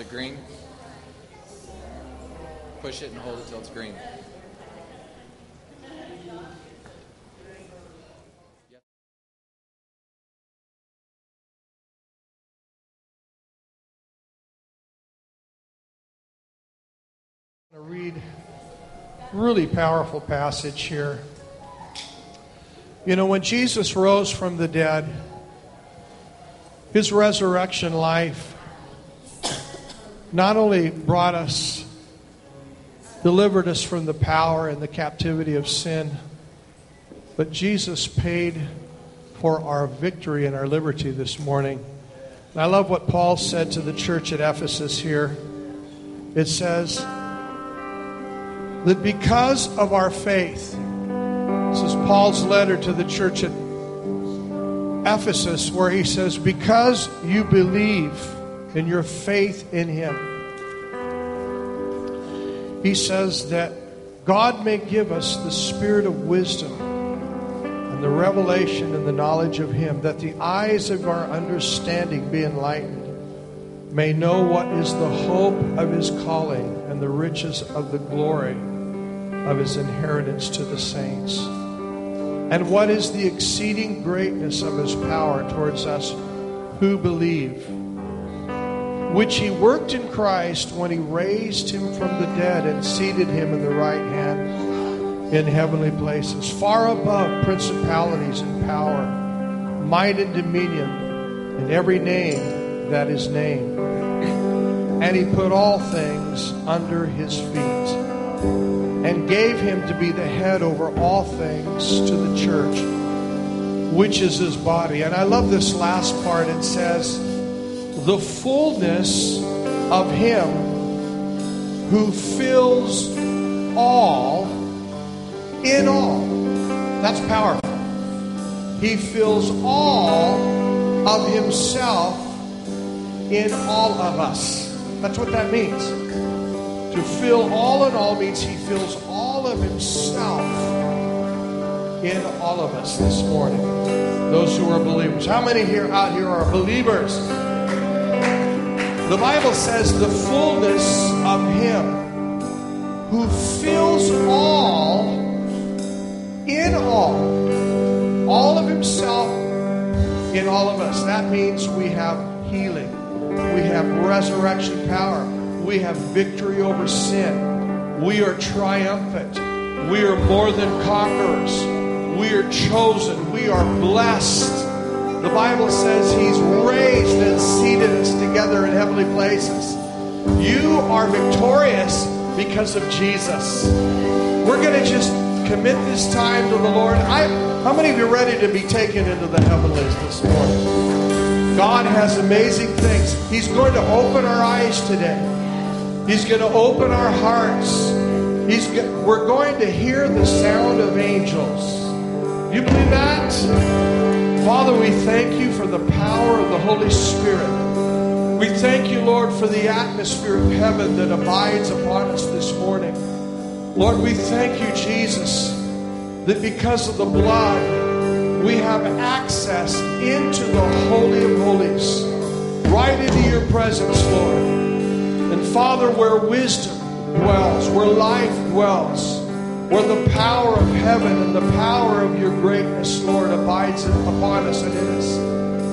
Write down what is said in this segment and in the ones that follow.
It green? Push it and hold it till it's green. to read really powerful passage here. You know, when Jesus rose from the dead, his resurrection life not only brought us, delivered us from the power and the captivity of sin, but Jesus paid for our victory and our liberty this morning. And I love what Paul said to the church at Ephesus here. It says, that because of our faith, this is Paul's letter to the church at Ephesus, where he says, Because you believe in your faith in him, he says that God may give us the spirit of wisdom and the revelation and the knowledge of him, that the eyes of our understanding be enlightened, may know what is the hope of his calling and the riches of the glory of his inheritance to the saints. And what is the exceeding greatness of his power towards us who believe? Which he worked in Christ when he raised him from the dead and seated him in the right hand in heavenly places, far above principalities and power, might and dominion, and every name that is named. And he put all things under his feet and gave him to be the head over all things to the church, which is his body. And I love this last part. It says, the fullness of him who fills all in all. That's powerful. He fills all of himself in all of us. That's what that means. To fill all in all means he fills all of himself in all of us this morning. Those who are believers. How many here out here are believers? The Bible says the fullness of him who fills all in all. All of himself in all of us. That means we have healing. We have resurrection power we have victory over sin. We are triumphant. We are more than conquerors. We are chosen. We are blessed. The Bible says He's raised and seated us together in heavenly places. You are victorious because of Jesus. We're going to just commit this time to the Lord. I, how many of you are ready to be taken into the heavenlies this morning? God has amazing things. He's going to open our eyes today. He's going to open our hearts. He's, we're going to hear the sound of angels. You believe that? Father, we thank you for the power of the Holy Spirit. We thank you, Lord, for the atmosphere of heaven that abides upon us this morning. Lord, we thank you, Jesus, that because of the blood, we have access into the Holy of Holies, right into your presence, Lord. And Father, where wisdom dwells, where life dwells, where the power of heaven and the power of your greatness, Lord, abides upon us and in us.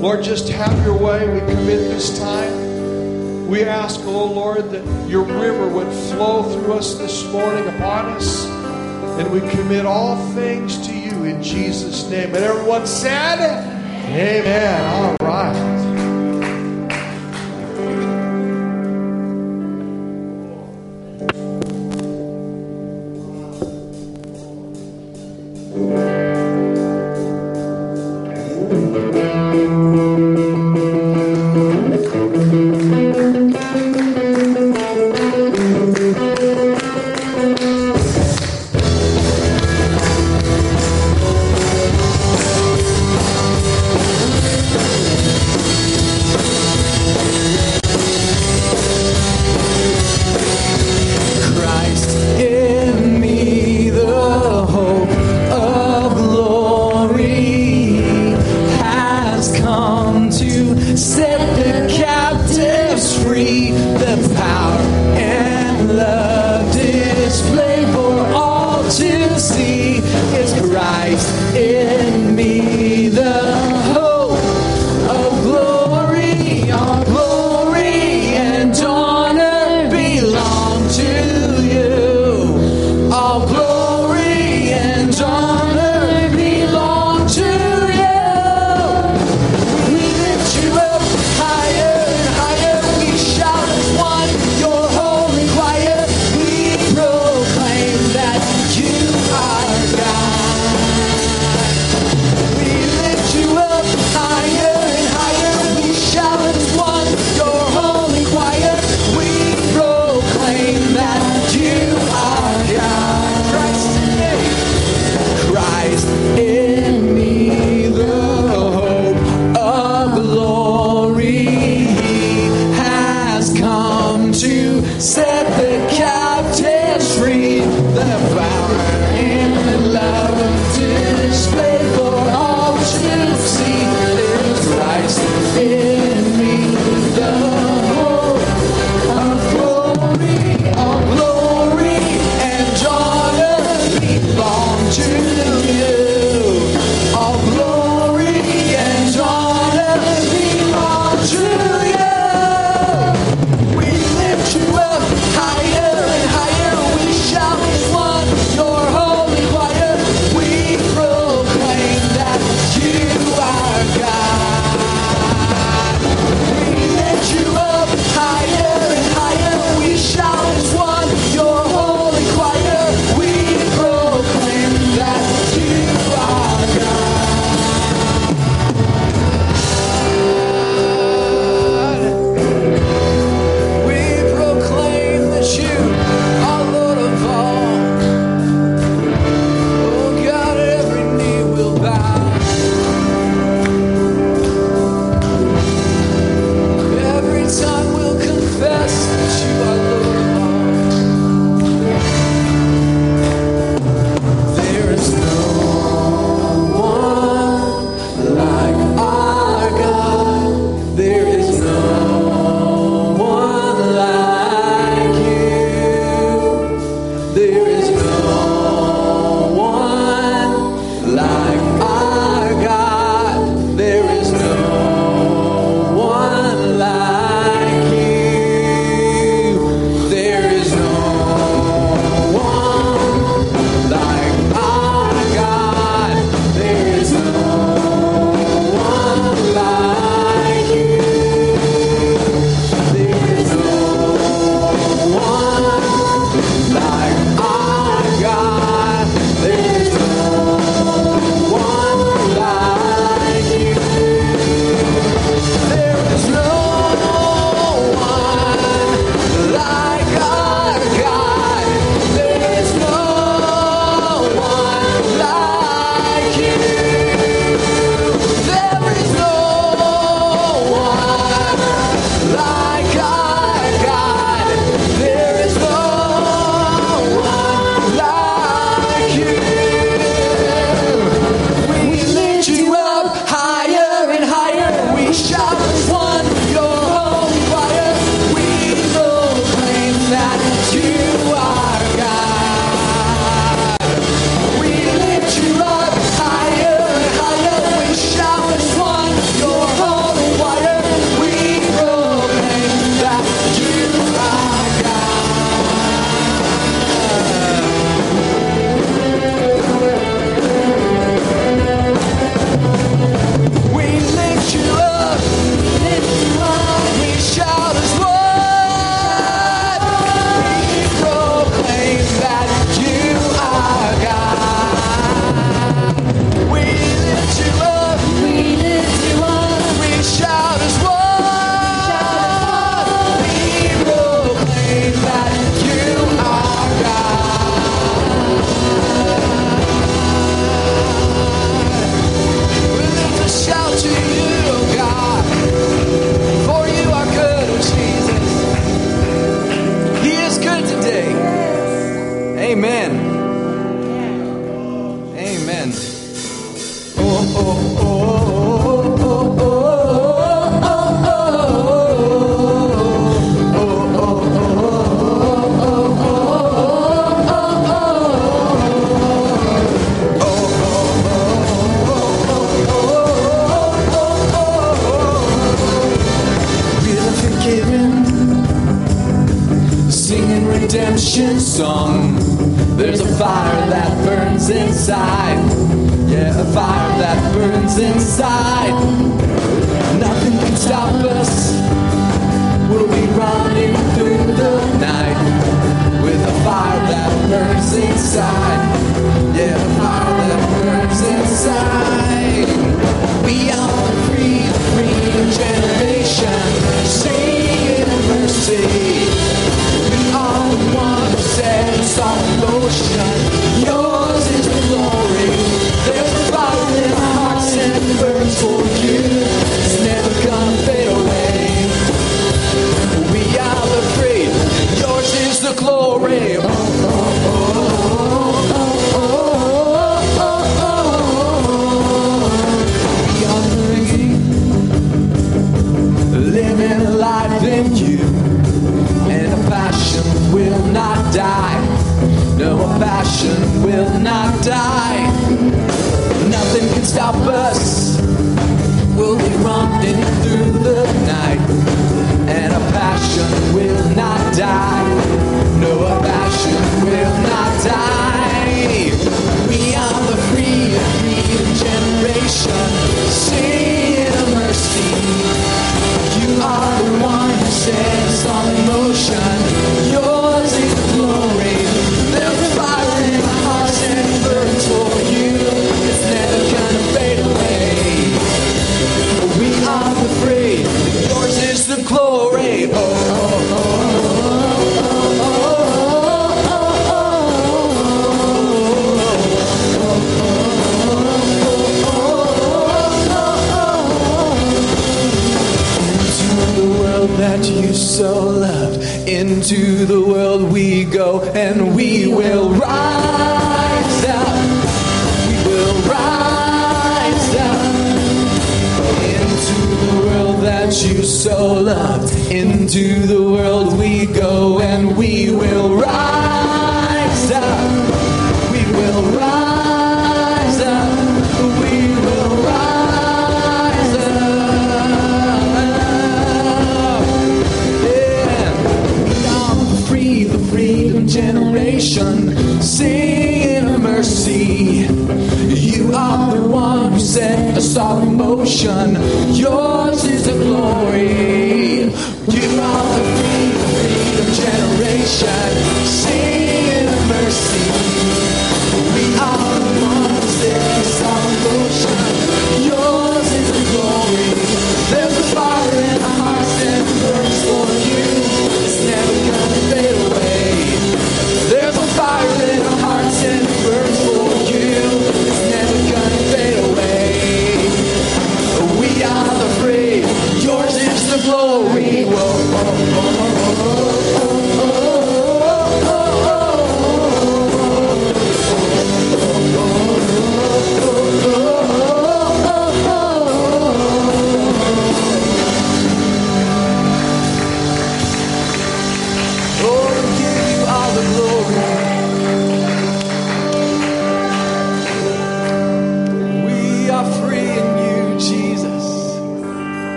Lord, just have your way. We commit this time. We ask, oh Lord, that your river would flow through us this morning upon us. And we commit all things to you in Jesus' name. And everyone said, Amen. All right.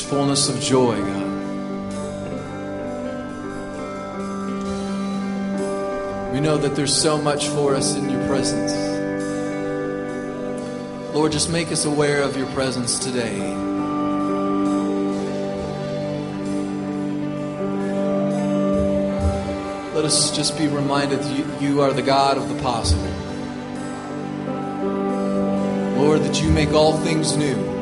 fullness of joy, God. We know that there's so much for us in your presence. Lord, just make us aware of your presence today. Let us just be reminded that you are the God of the possible. Lord, that you make all things new.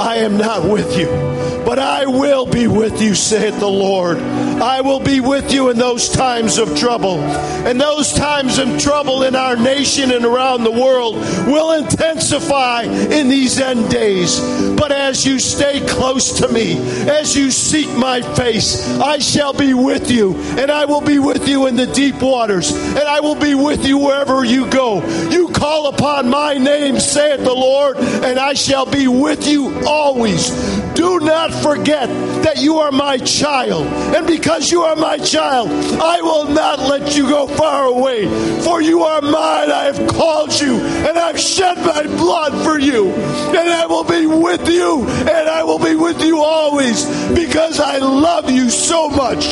I am not with you, but I will be with you, saith the Lord. I will be with you in those times of trouble. And those times of trouble in our nation and around the world will intensify in these end days. But as you stay close to me, as you seek my face, I shall be with you, and I will be with you in the deep waters, and I will be with you wherever you go. You call upon my name, saith the Lord, and I shall be with you always. Do not forget that you are my child. And because you are my child, I will not let you go far away. For you are mine. I have called you, and I've shed my blood for you. And I will be with you, and I will be with you always because I love you so much.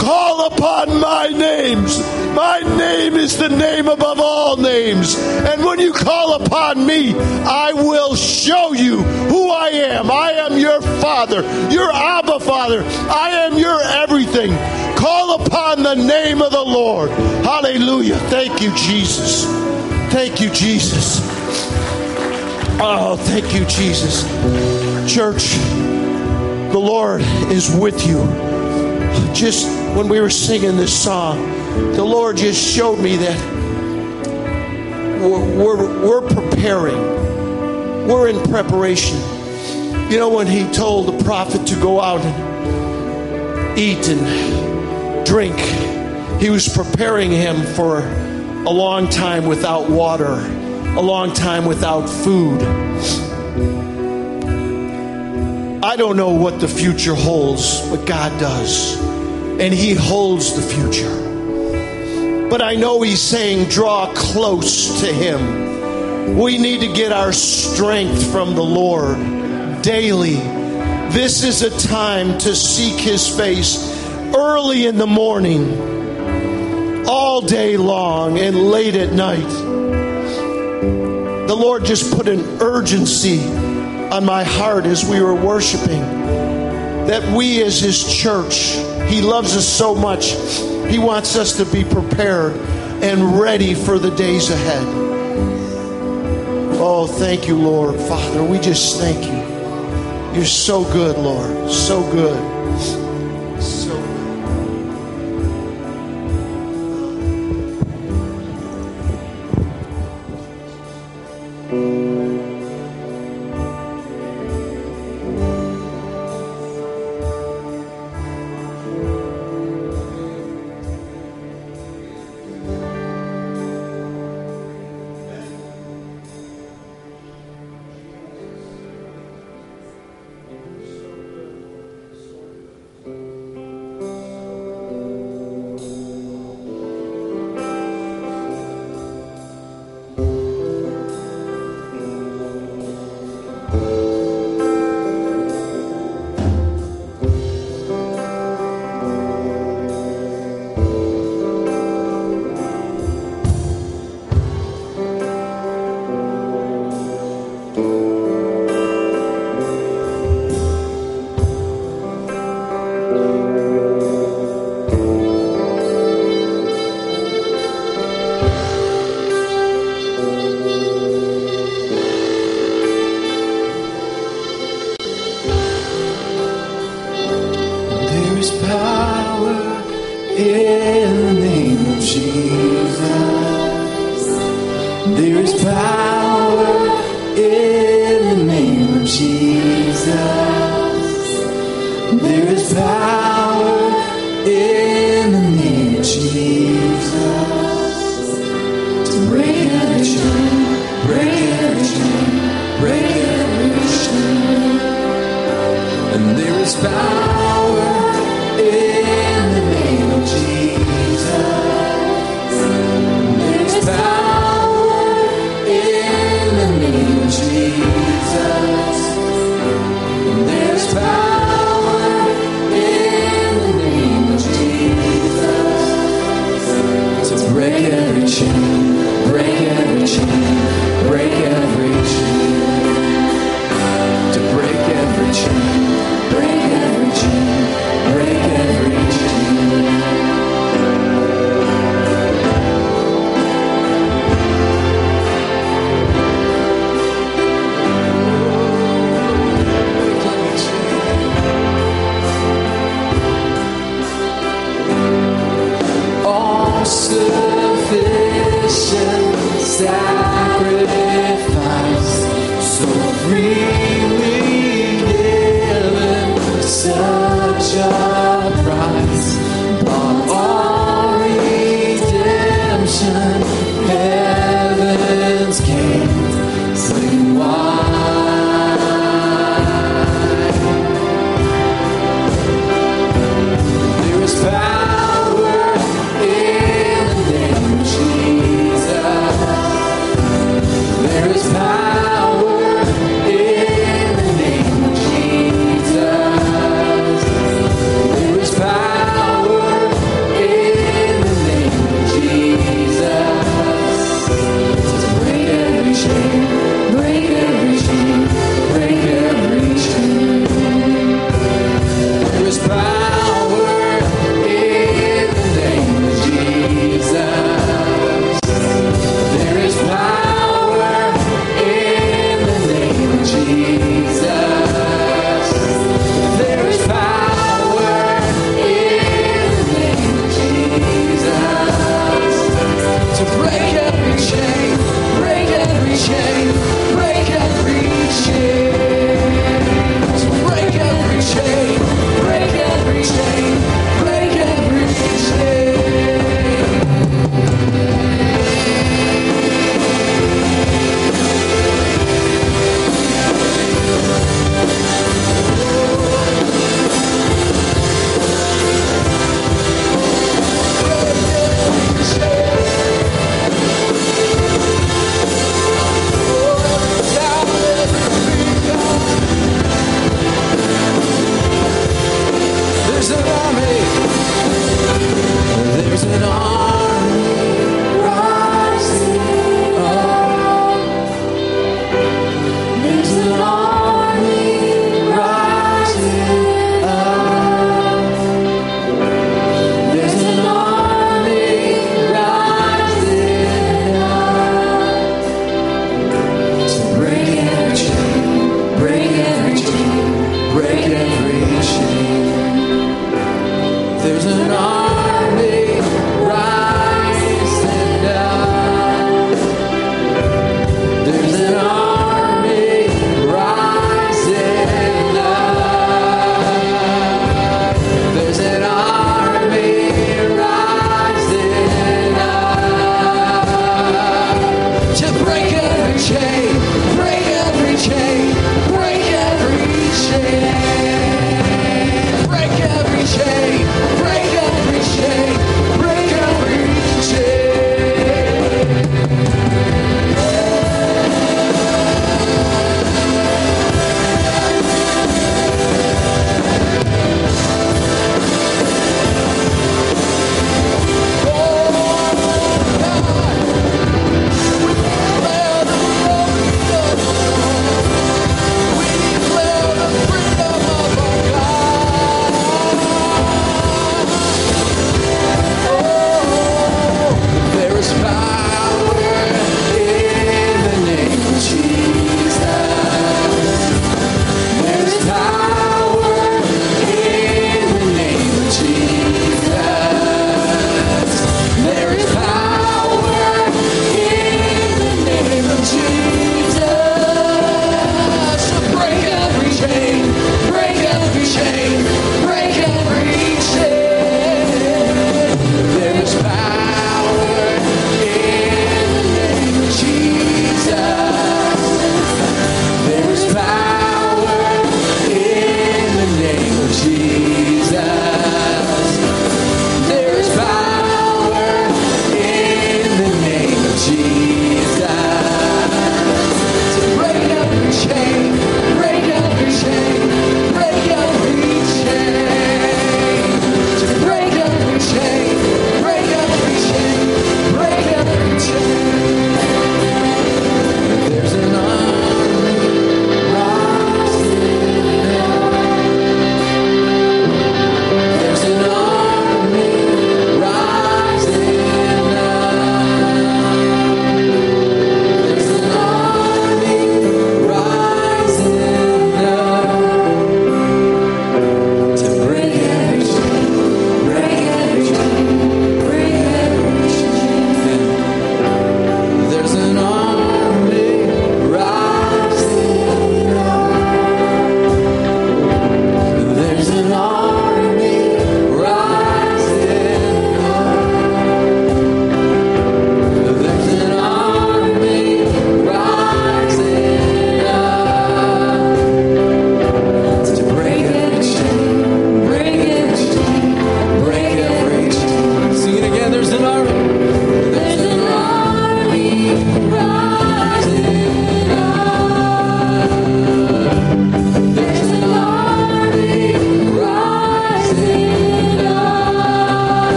Call upon my names. My name is the name above all names. And when you call upon me, I will show you who I am. I am your Father, your Abba Father. I am your everything. Call upon the name of the Lord. Hallelujah. Thank you, Jesus. Thank you, Jesus. Oh, thank you, Jesus. Church, the Lord is with you. Just when we were singing this song, the Lord just showed me that we're, we're, we're preparing, we're in preparation. You know, when He told the prophet to go out and eat and drink, He was preparing him for a long time without water, a long time without food. I don't know what the future holds, but God does. And He holds the future. But I know He's saying, draw close to Him. We need to get our strength from the Lord daily. This is a time to seek His face early in the morning, all day long, and late at night. The Lord just put an urgency on my heart as we were worshiping that we as His church, He loves us so much, He wants us to be prepared and ready for the days ahead. Oh, thank you, Lord. Father, we just thank you. You're so good, Lord. So good.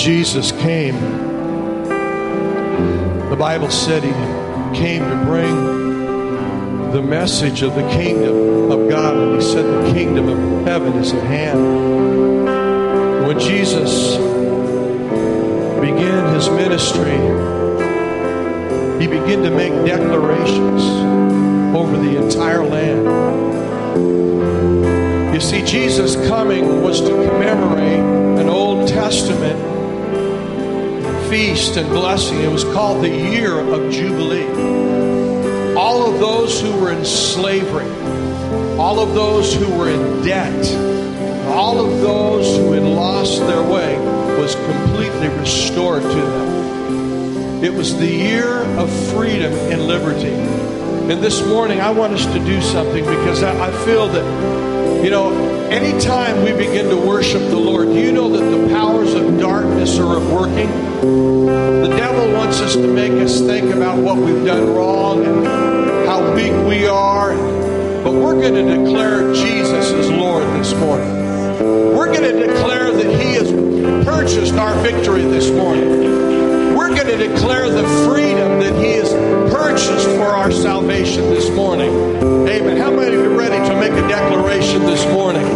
Jesus came, the Bible said he came to bring the message of the kingdom of God. And he said the kingdom of heaven is at hand. When Jesus began his ministry, he began to make declarations over the entire land. You see, Jesus' coming was to commemorate an Old Testament feast and blessing. It was called the Year of Jubilee. All of those who were in slavery, all of those who were in debt, all of those who had lost their way was completely restored to them. It was the year of freedom and liberty. And this morning, I want us to do something because I, feel that, you know, anytime we begin to worship the Lord, you know that the powers of darkness are at working? The devil wants us to make us think about what we've done wrong and how weak we are. But we're going to declare Jesus as Lord this morning. We're going to declare that He has purchased our victory this morning. We're going to declare the freedom that He has purchased for our salvation this morning. Amen. How many of you are ready to make a declaration this morning?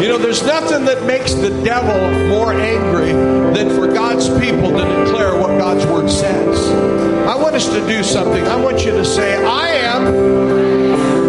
You know, there's nothing that makes the devil more angry than for God's people to declare what God's word says. I want us to do something. I want you to say, I am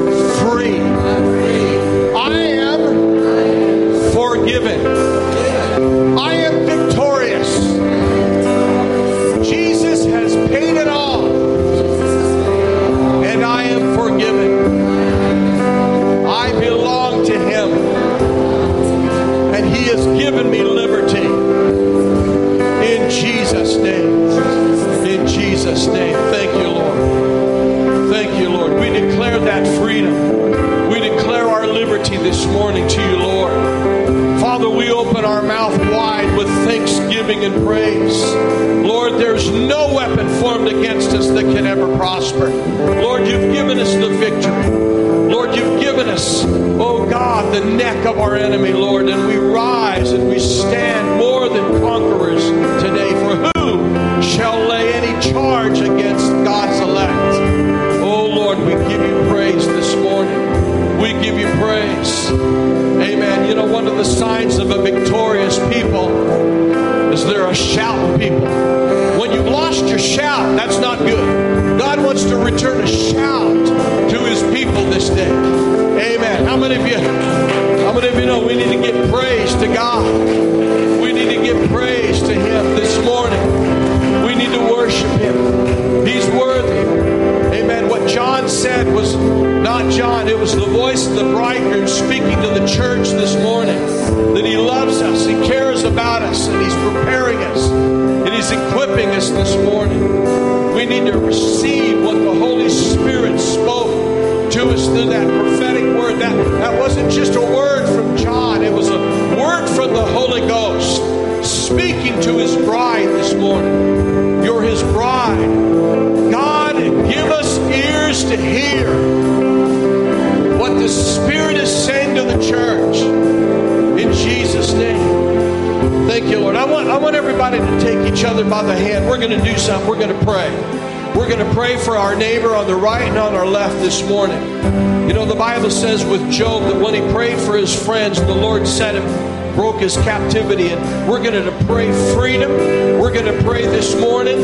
captivity. And we're going to pray freedom. We're going to pray this morning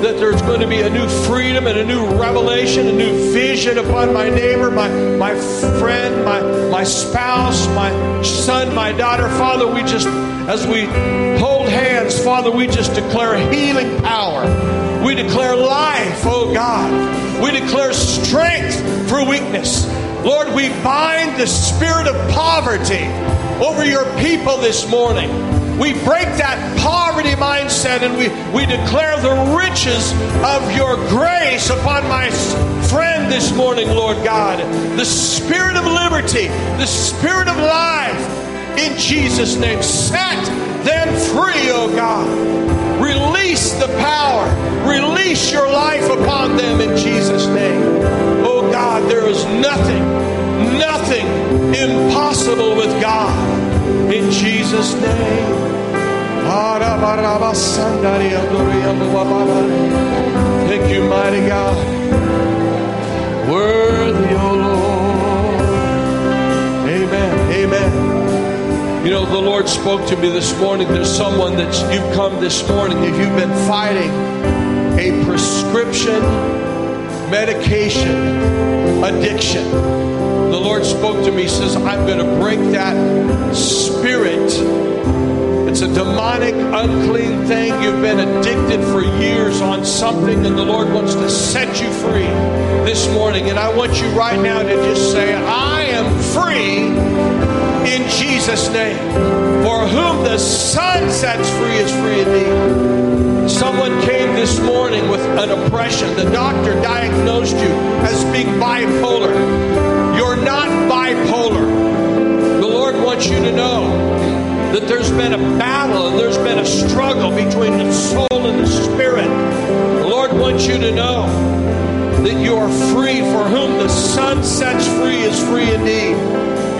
that there's going to be a new freedom and a new revelation, a new vision upon my neighbor, my, my friend, my, my spouse, my son, my daughter. Father, we just, as we hold hands, Father, we just declare healing power. We declare life, oh God. We declare strength for weakness. Lord, we bind the spirit of poverty over your people this morning. We break that poverty mindset and we, we declare the riches of your grace upon my friend this morning, Lord God. The spirit of liberty, the spirit of life, in Jesus' name. Set them free, oh God. Release the power, release your life upon them in Jesus' name. Oh God, there is nothing, nothing impossible with God. In Jesus' name. Thank you, mighty God. Worthy, O Lord. Amen. Amen. You know, the Lord spoke to me this morning. There's someone that you've come this morning. If you've been fighting a prescription medication addiction, Lord spoke to me. Says, I'm going to break that spirit it's a demonic, unclean thing. You've been addicted for years on something, and the Lord wants to set you free this morning. And I want you right now to just say, I am free in Jesus' name. For whom the Son sets free is free indeed. Someone came this morning with an oppression. The doctor diagnosed you as to know that there's been a battle and there's been a struggle between the soul and the spirit. The Lord wants you to know that you are free. For whom the Son sets free is free indeed.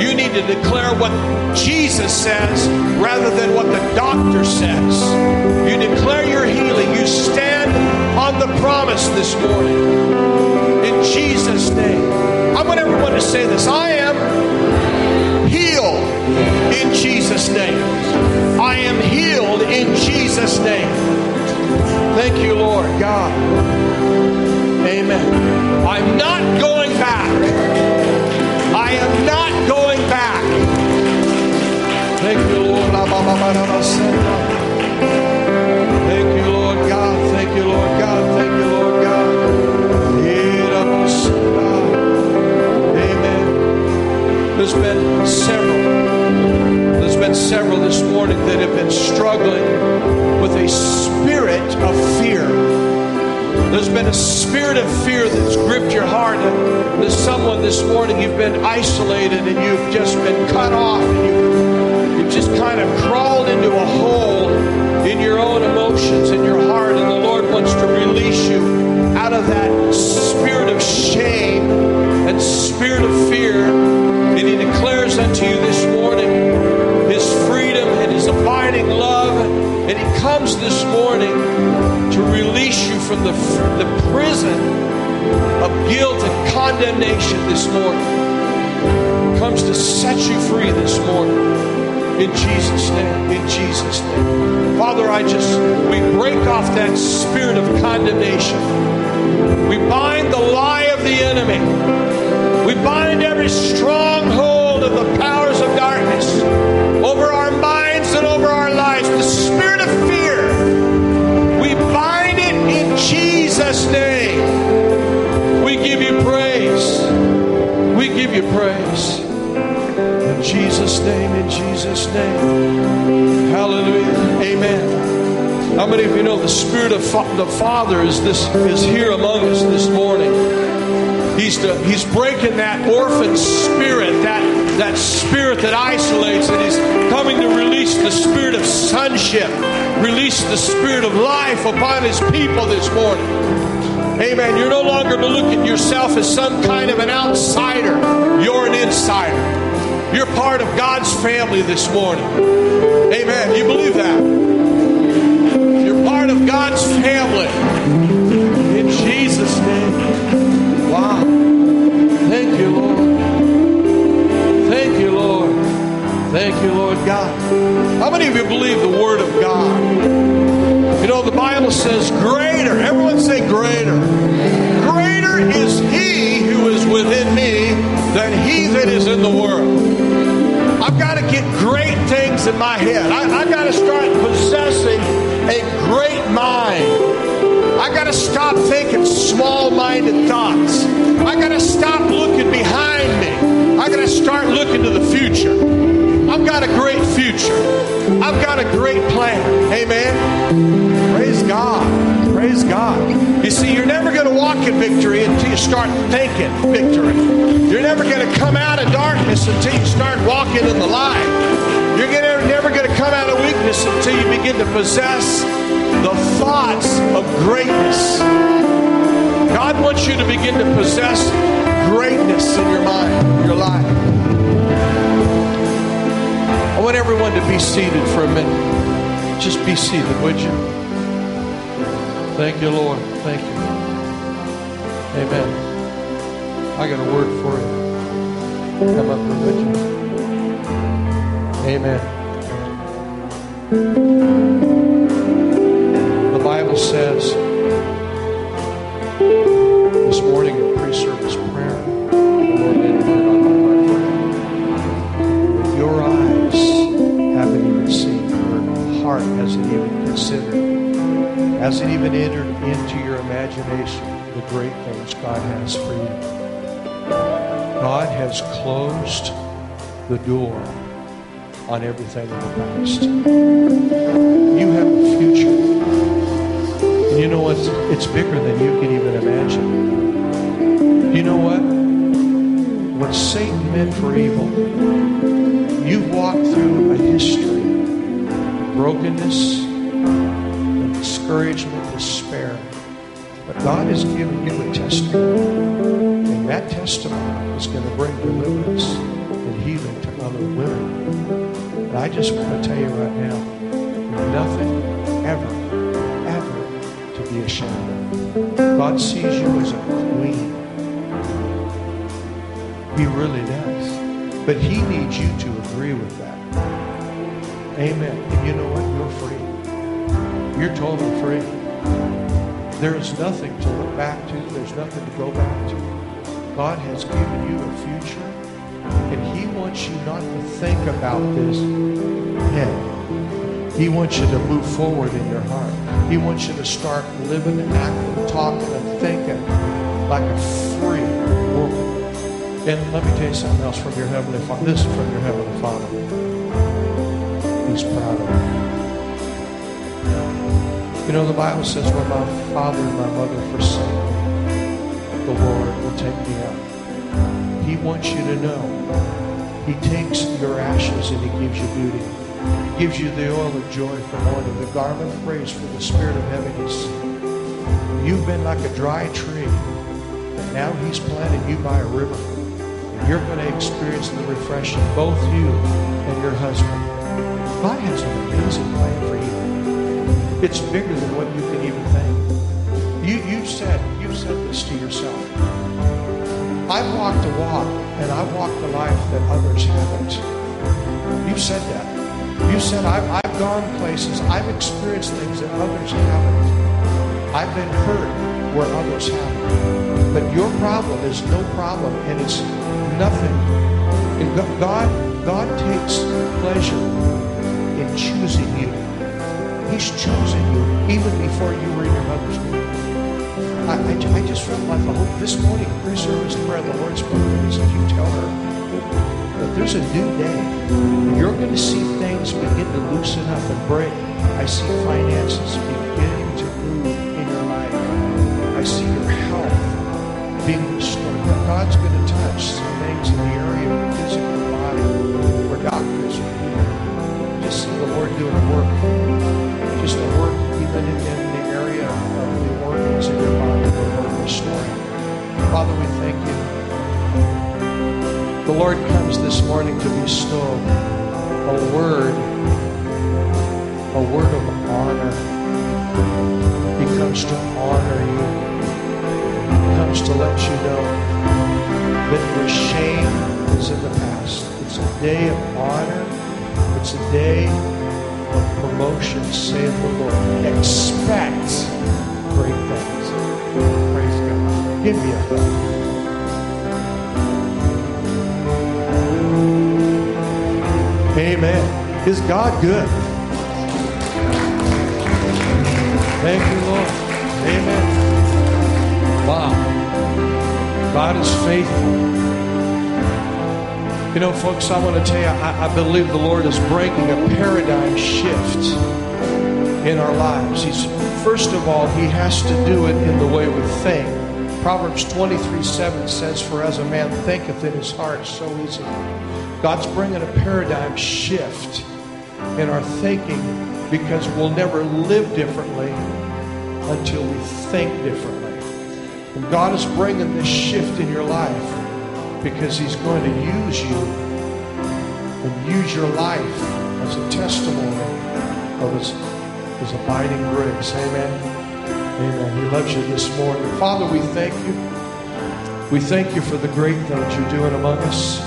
You need to declare what Jesus says rather than what the doctor says. You declare your healing. You stand on the promise this morning. In Jesus' name. I want everyone to say this I am in Jesus' name. I am healed in Jesus' name. Thank you, Lord God. Amen. I'm not going back. I am not going back. Thank you, Lord. Thank you, Lord God. Thank you, Lord God. Thank you, Lord God. Amen. There's been several been several this morning that have been struggling with a spirit of fear. There's been a spirit of fear that's gripped your heart. And there's someone this morning, you've been isolated and you've just been cut off. And you've, you've just kind of crawled into a hole in your own emotions in your heart. And the Lord wants to release you out of that spirit of shame and spirit of fear. And He declares unto you this And He comes this morning to release you from the, the prison of guilt and condemnation this morning. He comes to set you free this morning. In Jesus' name, in Jesus' name. Father, I just, we break off that spirit of condemnation. We bind the lie of the enemy. We bind every stronghold of the powers of darkness over our minds of fear, we bind it in Jesus' name. We give you praise. We give you praise. In Jesus' name, in Jesus' name. Hallelujah. Amen. How many of you know the Spirit of the Father is this is here among us this morning? He's the, he's breaking that orphan spirit, that that spirit that isolates, and He's coming to release the spirit of sonship, release the spirit of life upon His people this morning. Amen. You're no longer to look at yourself as some kind of an outsider, you're an insider. You're part of God's family this morning. Amen. You believe that? You're part of God's family. In Jesus' name. Wow. Thank you, Lord. Thank you, Lord God. How many of you believe the Word of God? You know, the Bible says, Greater. Everyone say, Greater. Greater is He who is within me than He that is in the world. I've got to get great things in my head. I, have got to start possessing a great mind. I've got to stop thinking small minded thoughts. I've got to stop looking behind me. I've got to start looking to the future. I've got a great future. I've got a great plan. Amen. Praise God. Praise God. You see, you're never going to walk in victory until you start thinking victory. You're never going to come out of darkness until you start walking in the light. You're gonna, never going to come out of weakness until you begin to possess the thoughts of greatness. God wants you to begin to possess greatness in your mind, your life. Everyone to be seated for a minute. Just be seated, would you? Thank you, Lord. Thank you. Amen. I got a word for you. Come up here, would you? Amen. The Bible says considered, hasn't even entered into your imagination the great things God has for you. God has closed the door on everything in the past. You have a future. And you know what? It's bigger than you can even imagine. You know what? What Satan meant for evil, you've walked through a history of brokenness, discouragement, despair. But God has given you a testimony. And that testimony is going to bring deliverance and healing to other women. And I just want to tell you right now, nothing ever, ever to be ashamed of. God sees you as a queen. He really does. But He needs you to agree with that. Amen. And you know what? You're free. You're totally free. There is nothing to look back to. There's nothing to go back to. God has given you a future, and He wants you not to think about this head. He wants you to move forward in your heart. He wants you to start living and acting, talking and thinking like a free woman. And let me tell you something else from your Heavenly Father. This is from your Heavenly Father. He's proud of you. You know, the Bible says, when my father and my mother forsake me, the Lord will take me up. He wants you to know. He takes your ashes and he gives you beauty. He gives you the oil of joy for mourning, the garment of praise for the spirit of heaviness. You've been like a dry tree, and now he's planted you by a river. And you're going to experience the refreshing, both you and your husband. God has an amazing plan for you. It's bigger than what you can even think. You, you said, you said this to yourself. I've walked a walk, and I've walked a life that others haven't. You said that. You said, I've, I've gone places, I've experienced things that others haven't. I've been hurt where others haven't. But your problem is no problem, and it's nothing. God, God takes pleasure in choosing you. He's chosen you even before you were in your mother's womb. I, I, I just felt like the whole, this morning, pre-service prayer, the Lord spoke to me. He said, you tell her that there's a new day. You're going to see things begin to loosen up and break. I see finances beginning to move in your life. I see your health being restored. God's going to touch some things in the area of the physical body where doctors are here. Just see the Lord doing a work. In, the area of the organs in your body that are restoring. Father, we thank you. The Lord comes this morning to bestow a word, a word of honor. He comes to honor you. He comes to let you know that your shame is in the past. It's a day of honor. It's a day of promotion, saith the Lord. Expect great things. Praise God. Give me a thought. Amen. Is God good? Thank you, Lord. Amen. Wow. God is faithful. You know, folks, I want to tell you, I, I believe the Lord is bringing a paradigm shift in our lives. He's first of all, He has to do it in the way we think. Proverbs 23 7 says, For as a man thinketh in his heart, so is he. God's bringing a paradigm shift in our thinking because we'll never live differently until we think differently. And God is bringing this shift in your life because He's going to use you and use your life as a testimony of his, his abiding grace. Amen. Amen. He loves you this morning. Father, we thank you. We thank you for the great things you're doing among us.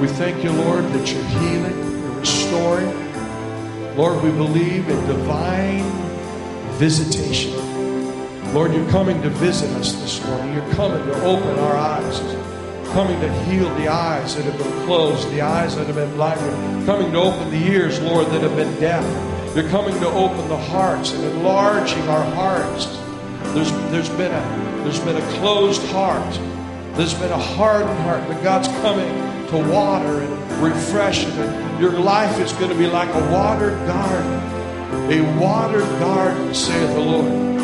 We thank you, Lord, that you're healing, you're restoring. Lord, we believe in divine visitation. Lord, you're coming to visit us this morning. You're coming to open our eyes, coming to heal the eyes that have been closed, the eyes that have been blinded, coming to open the ears, Lord, that have been deaf. You're coming to open the hearts and enlarging our hearts. There's, there's, been a, there's been a closed heart. There's been a hardened heart, but God's coming to water and refresh it. And your life is going to be like a watered garden. A watered garden, saith the Lord.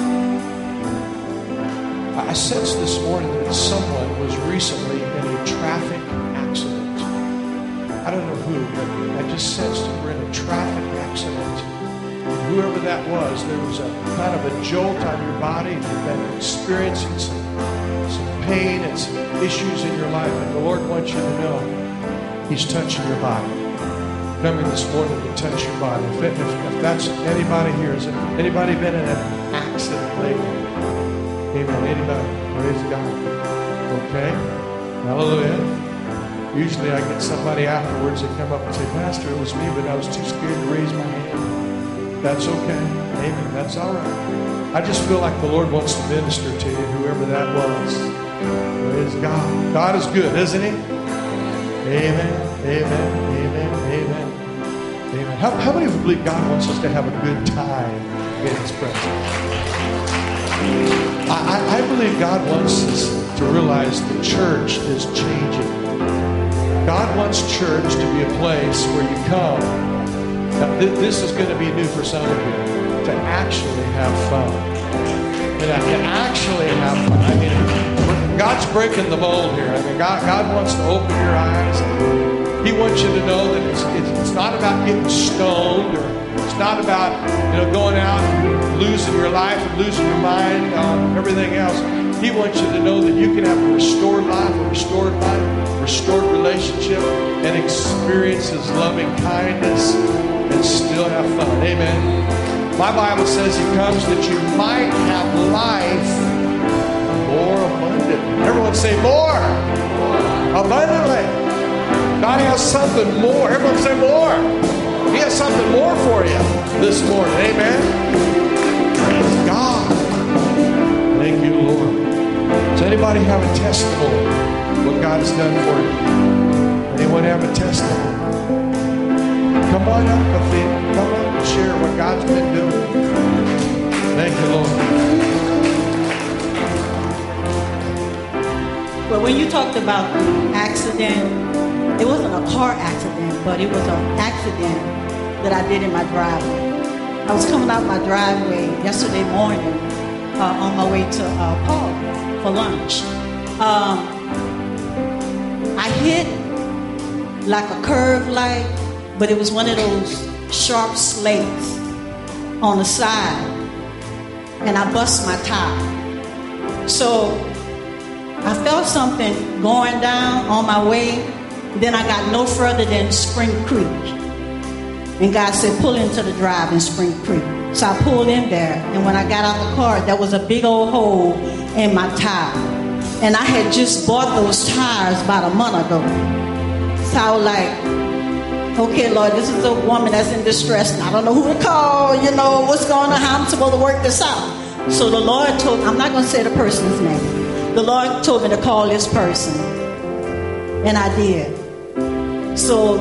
I sense this morning that someone was recently traffic accident. I don't know who, but I just sensed that we're in a traffic accident. And whoever that was, there was a kind of a jolt on your body. You've been experiencing some, some pain and some issues in your life, and the Lord wants you to know He's touching your body. Coming this morning to touch your body. If, if, if that's anybody here, has anybody been in an accident lately? Amen. Anybody? Praise God. Okay. Hallelujah. Usually I get somebody afterwards that come up and say, Pastor, it was me, but I was too scared to raise my hand. That's okay. Amen. That's all right. I just feel like the Lord wants to minister to you, whoever that was. Praise God. God is good, isn't He? Amen. Amen. Amen. Amen. Amen. How, how many of you believe God wants us to have a good time in His presence? I, I, believe God wants us to realize the church is changing. God wants church to be a place where you come. Now, th- this is going to be new for some of you to actually have fun. And to actually have fun. I mean, God's breaking the mold here. I mean, God, God wants to open your eyes. He wants you to know that it's, it's, it's not about getting stoned or it's not about you know going out losing your life and losing your mind on everything else. He wants you to know that you can have a restored life, a restored life, restored relationship, and experience His loving kindness and still have fun. Amen. My Bible says He comes that you might have life more abundantly. Everyone say more. Abundantly. God has something more. Everyone say more. He has something more for you this morning. Amen. Anybody have a testimony what God has done for you? Anyone have a testimony? Come on up. Come up and share what God's been doing. Thank you, Lord. Well, when you talked about accident, it wasn't a car accident, but it was an accident that I did in my driveway. I was coming out my driveway yesterday morning uh, on my way to uh, Paul for lunch. Um, I hit like a curve light, but it was one of those sharp slates on the side, and I bust my tire. So I felt something going down on my way. Then I got no further than Spring Creek. And God said, pull into the drive in Spring Creek. So I pulled in there. And when I got out the car, there was a big old hole in my tire. And I had just bought those tires about a month ago. So I was like, okay, Lord, this is a woman that's in distress. I don't know who to call, you know, what's going on, how I'm supposed to work this out. So the Lord told, I'm not going to say the person's name. The Lord told me to call this person. And I did. So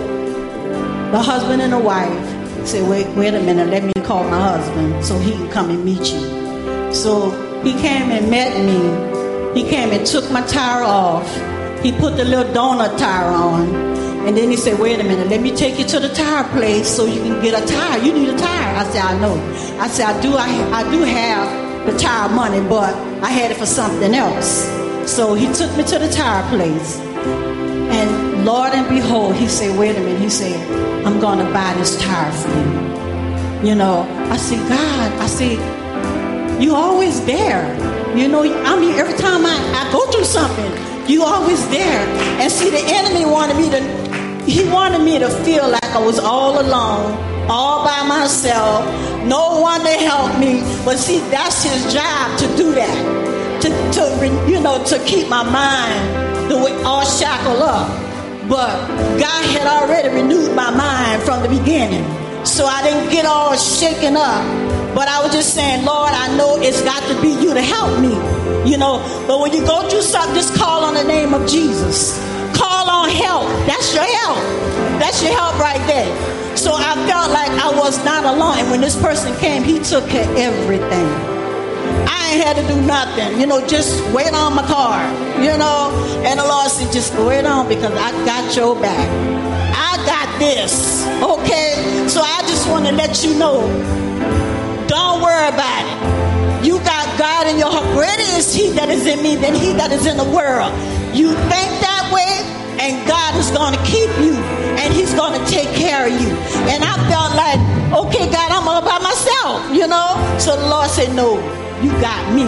the husband and the wife said, wait, wait a minute, let me call my husband so he can come and meet you. So he came and met me. He came and took my tire off. He put the little donut tire on. And then he said, wait a minute, let me take you to the tire place so you can get a tire. You need a tire. I said, I know. I said, I do, I, I do have the tire money, but I had it for something else. So he took me to the tire place. Lord and behold, he said, wait a minute. He said, I'm going to buy this tire for you. You know, I said, God, I said, you always there. You know, I mean, every time I, I go through something, you always there. And see, the enemy wanted me to he wanted me to feel like I was all alone, all by myself, no one to help me. But see, that's his job to do that, to, to you know, to keep my mind the way, all shackled up. But God had already renewed my mind from the beginning. So I didn't get all shaken up. But I was just saying, Lord, I know it's got to be you to help me. You know, but when you go through something, just call on the name of Jesus. Call on help. That's your help. That's your help right there. So I felt like I was not alone. And when this person came, he took care of everything. Ain't had to do nothing, you know, just wait on my car, you know. And the Lord said, just wait on because I got your back. I got this, okay? So I just want to let you know don't worry about it. You got God in your heart. Greater is He that is in me than He that is in the world. You think that way, and God is going to keep you, and He's going to take care of you. And I felt like, okay, God, I'm all by myself, you know? So the Lord said, no, you got me,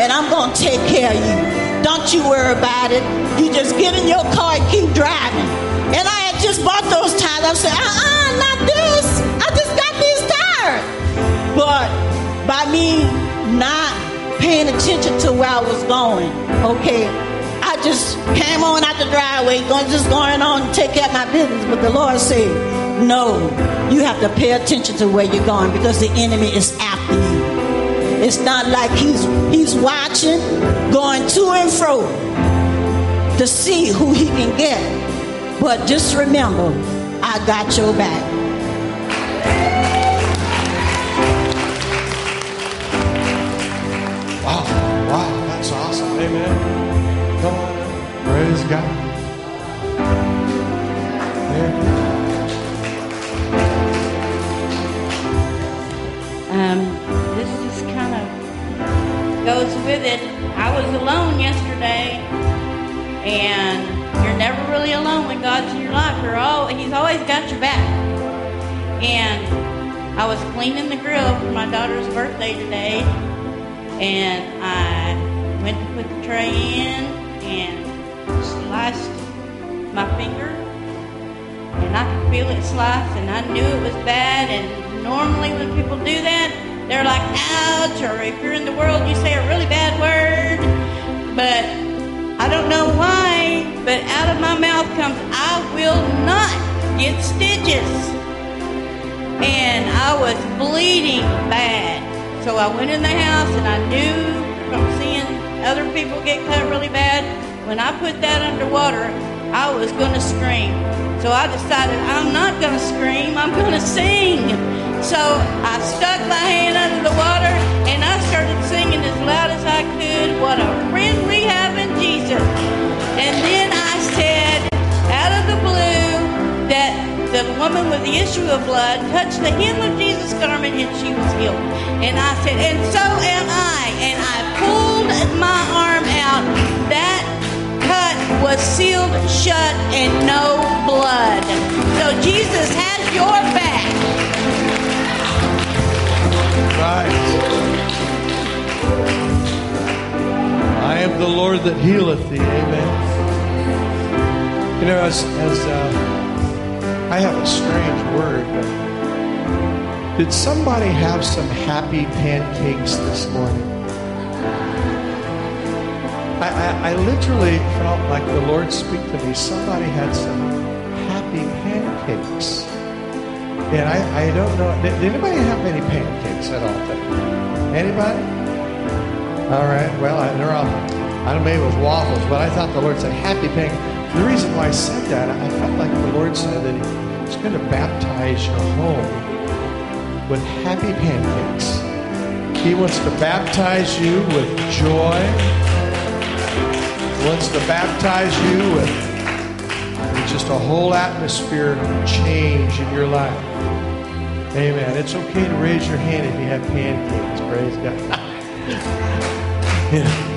and I'm going to take care of you. Don't you worry about it. You just get in your car and keep driving. And I had just bought those tires. I said, uh-uh, not this. I just got these tires. But by me not paying attention to where I was going, okay, I just came on out the driveway, going just going on and take care of my business. But the Lord said, No, you have to pay attention to where you're going because the enemy is after you. It's not like he's he's watching, going to and fro to see who he can get. But just remember, I got your back. Wow, wow, that's awesome. Amen. Come on. Praise God. And I was cleaning the grill for my daughter's birthday today, and I went to put the tray in and sliced my finger and I could feel it slice, and I knew it was bad. And normally, when people do that, they're like, ouch, or if you're in the world, you say a really bad word. But I don't know why, but out of my mouth comes, I will not get stitches. And I was bleeding bad. So I went in the house, and I knew from seeing other people get cut really bad, when I put that underwater, I was going to scream. So I decided I'm not going to scream, I'm going to sing. So I stuck my hand under the water and I started singing as loud as I could. What a friend we have in Jesus. And then I said, out of the blue, that the woman with the issue of blood touched the hem of Jesus' garment and she was healed. And I said, and so am I. And I pulled my arm out. That cut was sealed shut and no blood. So Jesus has your back. Right. I am the Lord that healeth thee. Amen. You know, as, as uh, I have a strange word, did somebody have some happy pancakes this morning? I, I, I literally felt like the Lord speak to me. Somebody had some happy pancakes. And I, I don't know. Did, did anybody have any pancakes at all? Anybody? All right. Well, I, they're all. I don't know. Maybe it was waffles, but I thought the Lord said happy pancakes. The reason why I said that, I felt like the Lord said that He's going to baptize your home with happy pancakes. He wants to baptize you with joy. He wants to baptize you with just a whole atmosphere of change in your life. Amen. It's okay to raise your hand if you have pancakes. Praise God. Yeah.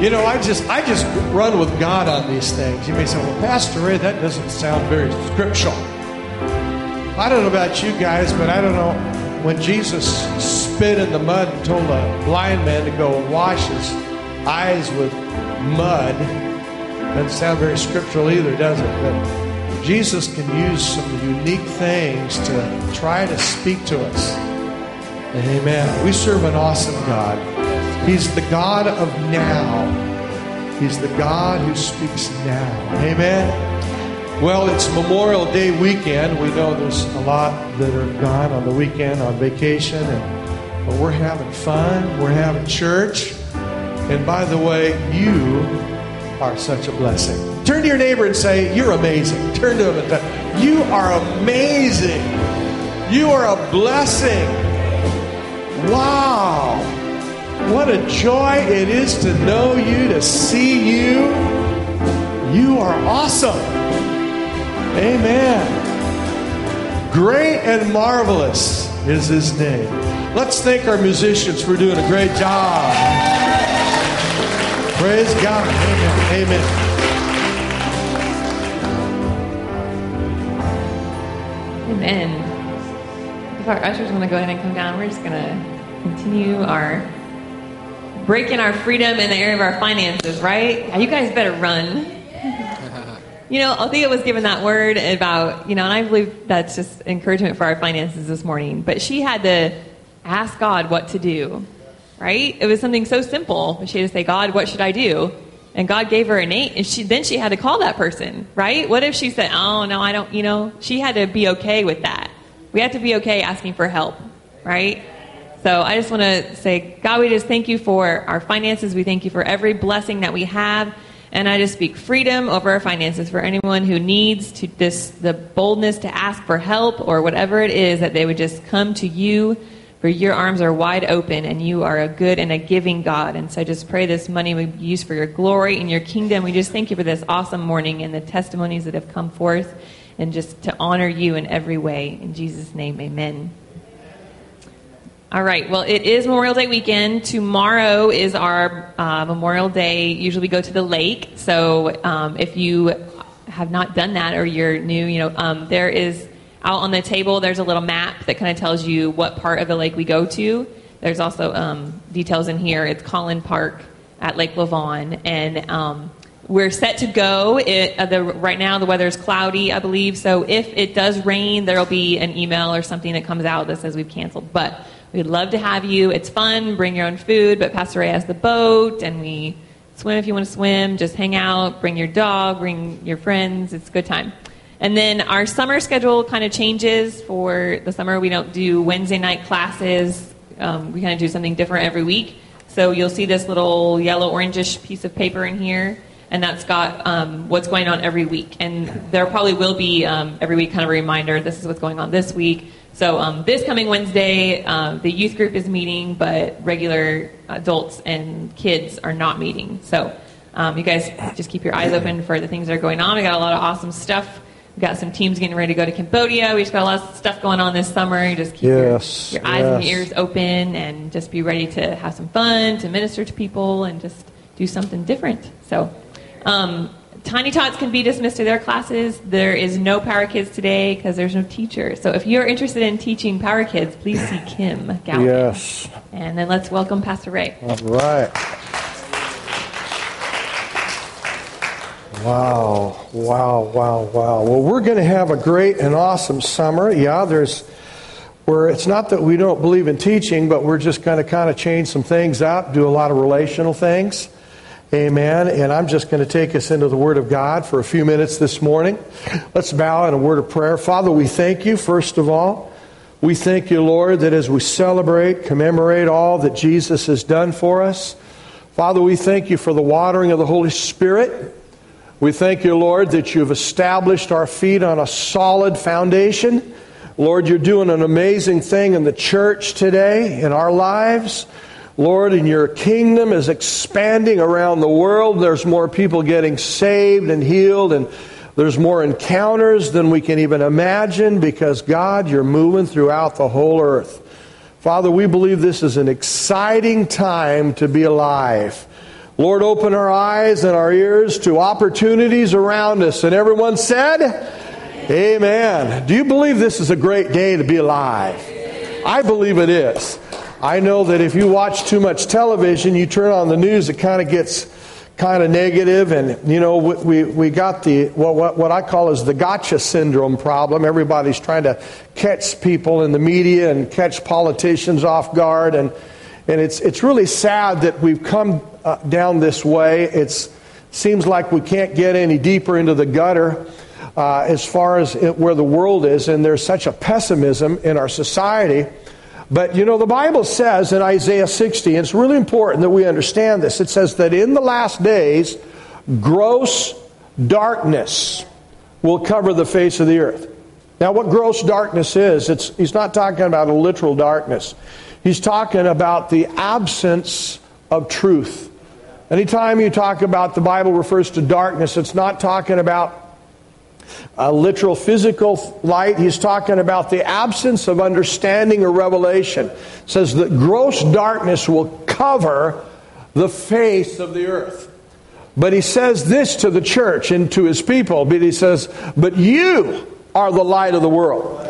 You know, I just I just run with God on these things. You may say, "Well, Pastor Ray, that doesn't sound very scriptural." I don't know about you guys, but I don't know when Jesus spit in the mud and told a blind man to go and wash his eyes with mud. Doesn't sound very scriptural either, does it? But Jesus can use some unique things to try to speak to us. Amen. We serve an awesome God. He's the God of now. He's the God who speaks now. Amen. Well, it's Memorial Day weekend. We know there's a lot that are gone on the weekend on vacation, and, but we're having fun. We're having church. And by the way, you are such a blessing. Turn to your neighbor and say, You're amazing. Turn to him and say, You are amazing. You are a blessing. Wow. What a joy it is to know you, to see you. You are awesome. Amen. Great and marvelous is his name. Let's thank our musicians for doing a great job. Praise God. Amen. Amen. Amen. If our ushers want to go ahead and come down, we're just going to continue our breaking our freedom in the area of our finances, right? You guys better run. You know, Althea was given that word about, you know, and I believe that's just encouragement for our finances this morning. But she had to ask God what to do, right? It was something so simple. She had to say, God, what should I do? And God gave her a name, and she, then she had to call that person, right? What if she said, oh, no, I don't, you know, she had to be okay with that. We have to be okay asking for help, right? So I just want to say, God, we just thank you for our finances. We thank you for every blessing that we have. And I just speak freedom over our finances for anyone who needs to this the boldness to ask for help or whatever it is that they would just come to you for your arms are wide open and you are a good and a giving God. And so I just pray this money would be used for your glory and your kingdom. We just thank you for this awesome morning and the testimonies that have come forth and just to honor you in every way. In Jesus' name, amen. All right. Well, it is Memorial Day weekend. Tomorrow is our uh, Memorial Day. Usually we go to the lake. So um, if you have not done that or you're new, you know, um, there is out on the table, there's a little map that kind of tells you what part of the lake we go to. There's also um, details in here. It's Collin Park at Lake Lavon. And um, we're set to go. It, uh, the, right now, the weather is cloudy, I believe. So if it does rain, there will be an email or something that comes out that says we've canceled. But we'd love to have you. It's fun. Bring your own food. But Pastor Ray has the boat, and we swim if you want to swim. Just hang out. Bring your dog. Bring your friends. It's a good time. And then our summer schedule kind of changes for the summer. We don't do Wednesday night classes. Um, we kind of do something different every week. So you'll see this little yellow orangish piece of paper in here, and that's got um, what's going on every week. And there probably will be um, every week kind of a reminder this is what's going on this week. So um, this coming Wednesday, uh, the youth group is meeting, but regular adults and kids are not meeting. So um, you guys just keep your eyes open for the things that are going on. We got a lot of awesome stuff. We got some teams getting ready to go to Cambodia. We just got a lot of stuff going on this summer. You just keep Yes, your, your eyes and your ears open and just be ready to have some fun, to minister to people, and just do something different. So, um, Tiny Tots can be dismissed to their classes. There is no Power Kids today because there's no teacher. So, if you're interested in teaching Power Kids, please see Kim Galvin. Yes. And then let's welcome Pastor Ray. All right. Wow, wow, wow, wow. Well, we're going to have a great and awesome summer. Yeah, there's where it's not that we don't believe in teaching, but we're just going to kind of change some things up, do a lot of relational things. Amen. And I'm just going to take us into the Word of God for a few minutes this morning. Let's bow in a word of prayer. Father, we thank you, first of all. We thank you, Lord, that as we celebrate, commemorate all that Jesus has done for us, Father, we thank you for the watering of the Holy Spirit. We thank you, Lord, that you've established our feet on a solid foundation. Lord, you're doing an amazing thing in the church today, in our lives. Lord, and your kingdom is expanding around the world. There's more people getting saved and healed, and there's more encounters than we can even imagine because, God, you're moving throughout the whole earth. Father, we believe this is an exciting time to be alive. Lord, open our eyes and our ears to opportunities around us. And everyone said, Amen. Do you believe this is a great day to be alive? I believe it is. I know that if you watch too much television, you turn on the news, it kind of gets kind of negative, and you know we we got the what what, what I call is the gotcha syndrome problem. Everybody's trying to catch people in the media and catch politicians off guard, and and it's it's really sad that we've come uh, down this way. It's seems like we can't get any deeper into the gutter. Uh, as far as it, where the world is, and there's such a pessimism in our society but you know, the Bible says in Isaiah 60, and it's really important that we understand this. It says that in the last days, gross darkness will cover the face of the earth. Now, what gross darkness is, it's, he's not talking about a literal darkness. He's talking about the absence of truth. Anytime you talk about the Bible refers to darkness, it's not talking about a literal physical light. He's talking about the absence of understanding or revelation. It says that gross darkness will cover the face of the earth. But he says this to the church and to his people. But he says, But you are the light of the world.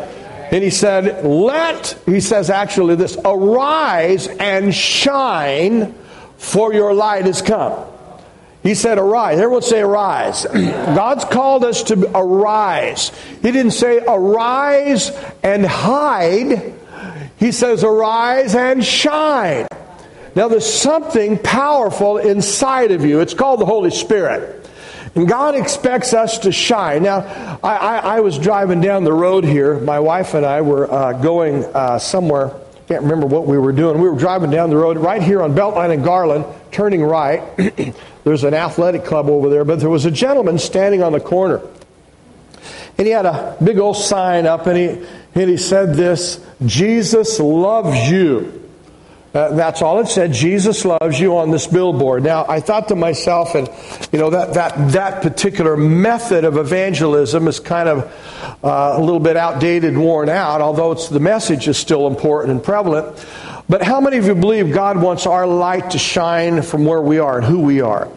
And he said, Let, he says actually this, arise and shine, for your light has come. He said, Arise. Everyone say, Arise. God's called us to arise. He didn't say, Arise and hide. He says, Arise and shine. Now, there's something powerful inside of you. It's called the Holy Spirit. And God expects us to shine. Now, I, I, I was driving down the road here. My wife and I were uh, going uh, somewhere. Can't remember what we were doing. We were driving down the road right here on Beltline and Garland, turning right. There's an athletic club over there, but there was a gentleman standing on the corner. And he had a big old sign up, and he, and he said this Jesus loves you. Uh, that's all it said. Jesus loves you on this billboard. Now, I thought to myself, and you know that that that particular method of evangelism is kind of uh, a little bit outdated, worn out. Although it's the message is still important and prevalent. But how many of you believe God wants our light to shine from where we are and who we are?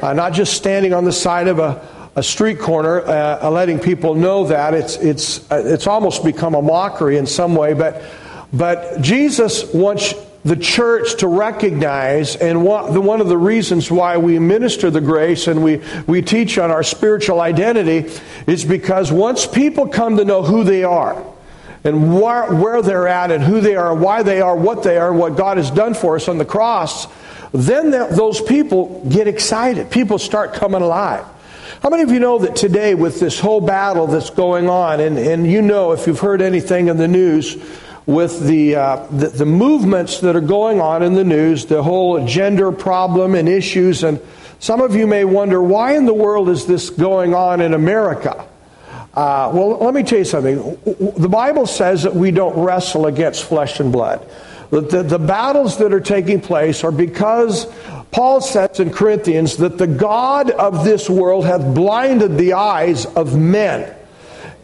Uh, not just standing on the side of a, a street corner, uh, letting people know that. It's, it's, uh, it's almost become a mockery in some way. But, but Jesus wants the church to recognize, and one, of the reasons why we minister the grace and we, we teach on our spiritual identity is because once people come to know who they are, and where, where they're at and who they are, why they are, what they are, what God has done for us on the cross, then those people get excited. People start coming alive. How many of you know that today, with this whole battle that's going on, and, and you know if you've heard anything in the news with the, uh, the, the movements that are going on in the news, the whole gender problem and issues, and some of you may wonder why in the world is this going on in America? Uh, well, let me tell you something. The Bible says that we don't wrestle against flesh and blood. The, the, the battles that are taking place are because Paul says in Corinthians that the God of this world hath blinded the eyes of men.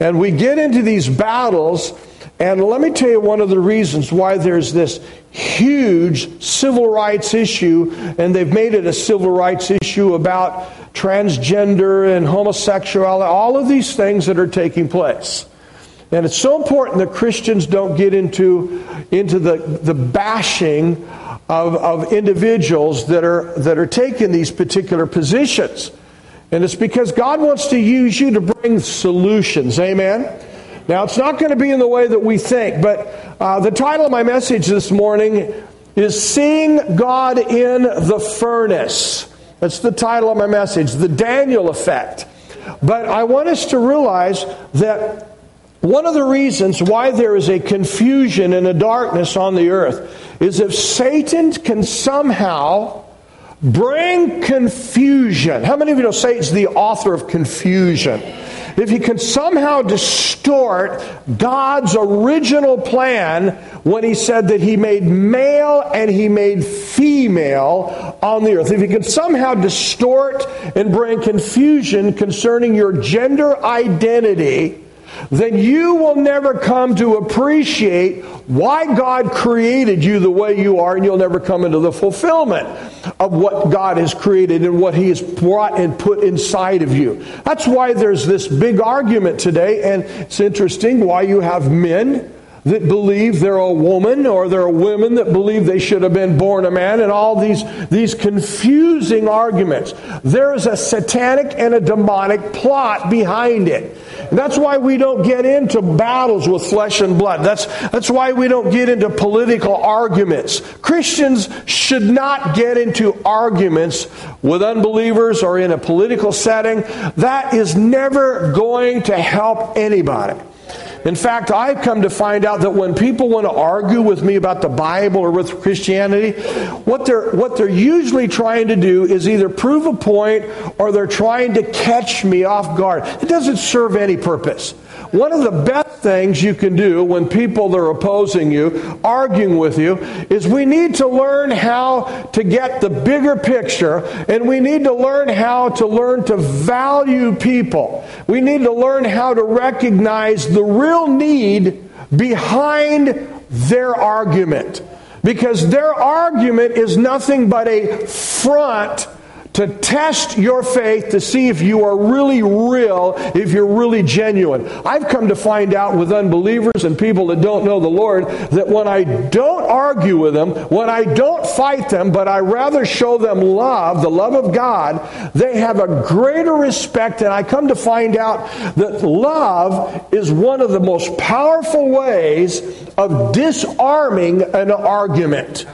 And we get into these battles, and let me tell you one of the reasons why there's this huge civil rights issue, and they've made it a civil rights issue about transgender and homosexuality, all of these things that are taking place. And it's so important that Christians don't get into, into the, the bashing of, of individuals that are, that are taking these particular positions. And it's because God wants to use you to bring solutions. Amen? Now, it's not going to be in the way that we think, but uh, the title of my message this morning is Seeing God in the Furnace. That's the title of my message, The Daniel Effect. But I want us to realize that one of the reasons why there is a confusion and a darkness on the earth is if Satan can somehow bring confusion. How many of you know Satan's the author of confusion? If he can somehow distort God's original plan when he said that he made male and he made female on the earth, if he can somehow distort and bring confusion concerning your gender identity, then you will never come to appreciate why God created you the way you are, and you'll never come into the fulfillment of what God has created and what He has brought and put inside of you. That's why there's this big argument today, and it's interesting why you have men that believe they're a woman, or there are women that believe they should have been born a man, and all these, these confusing arguments. There is a satanic and a demonic plot behind it. And that's why we don't get into battles with flesh and blood. That's, that's why we don't get into political arguments. Christians should not get into arguments with unbelievers or in a political setting. That is never going to help anybody. In fact, I've come to find out that when people want to argue with me about the Bible or with Christianity, what they're, what they're usually trying to do is either prove a point or they're trying to catch me off guard. It doesn't serve any purpose. One of the best things you can do when people are opposing you, arguing with you, is we need to learn how to get the bigger picture and we need to learn how to learn to value people. We need to learn how to recognize the real need behind their argument. Because their argument is nothing but a front to test your faith to see if you are really real, if you're really genuine. I've come to find out with unbelievers and people that don't know the Lord that when I don't argue with them, when I don't fight them, but I rather show them love, the love of God, they have a greater respect. And I come to find out that love is one of the most powerful ways of disarming an argument.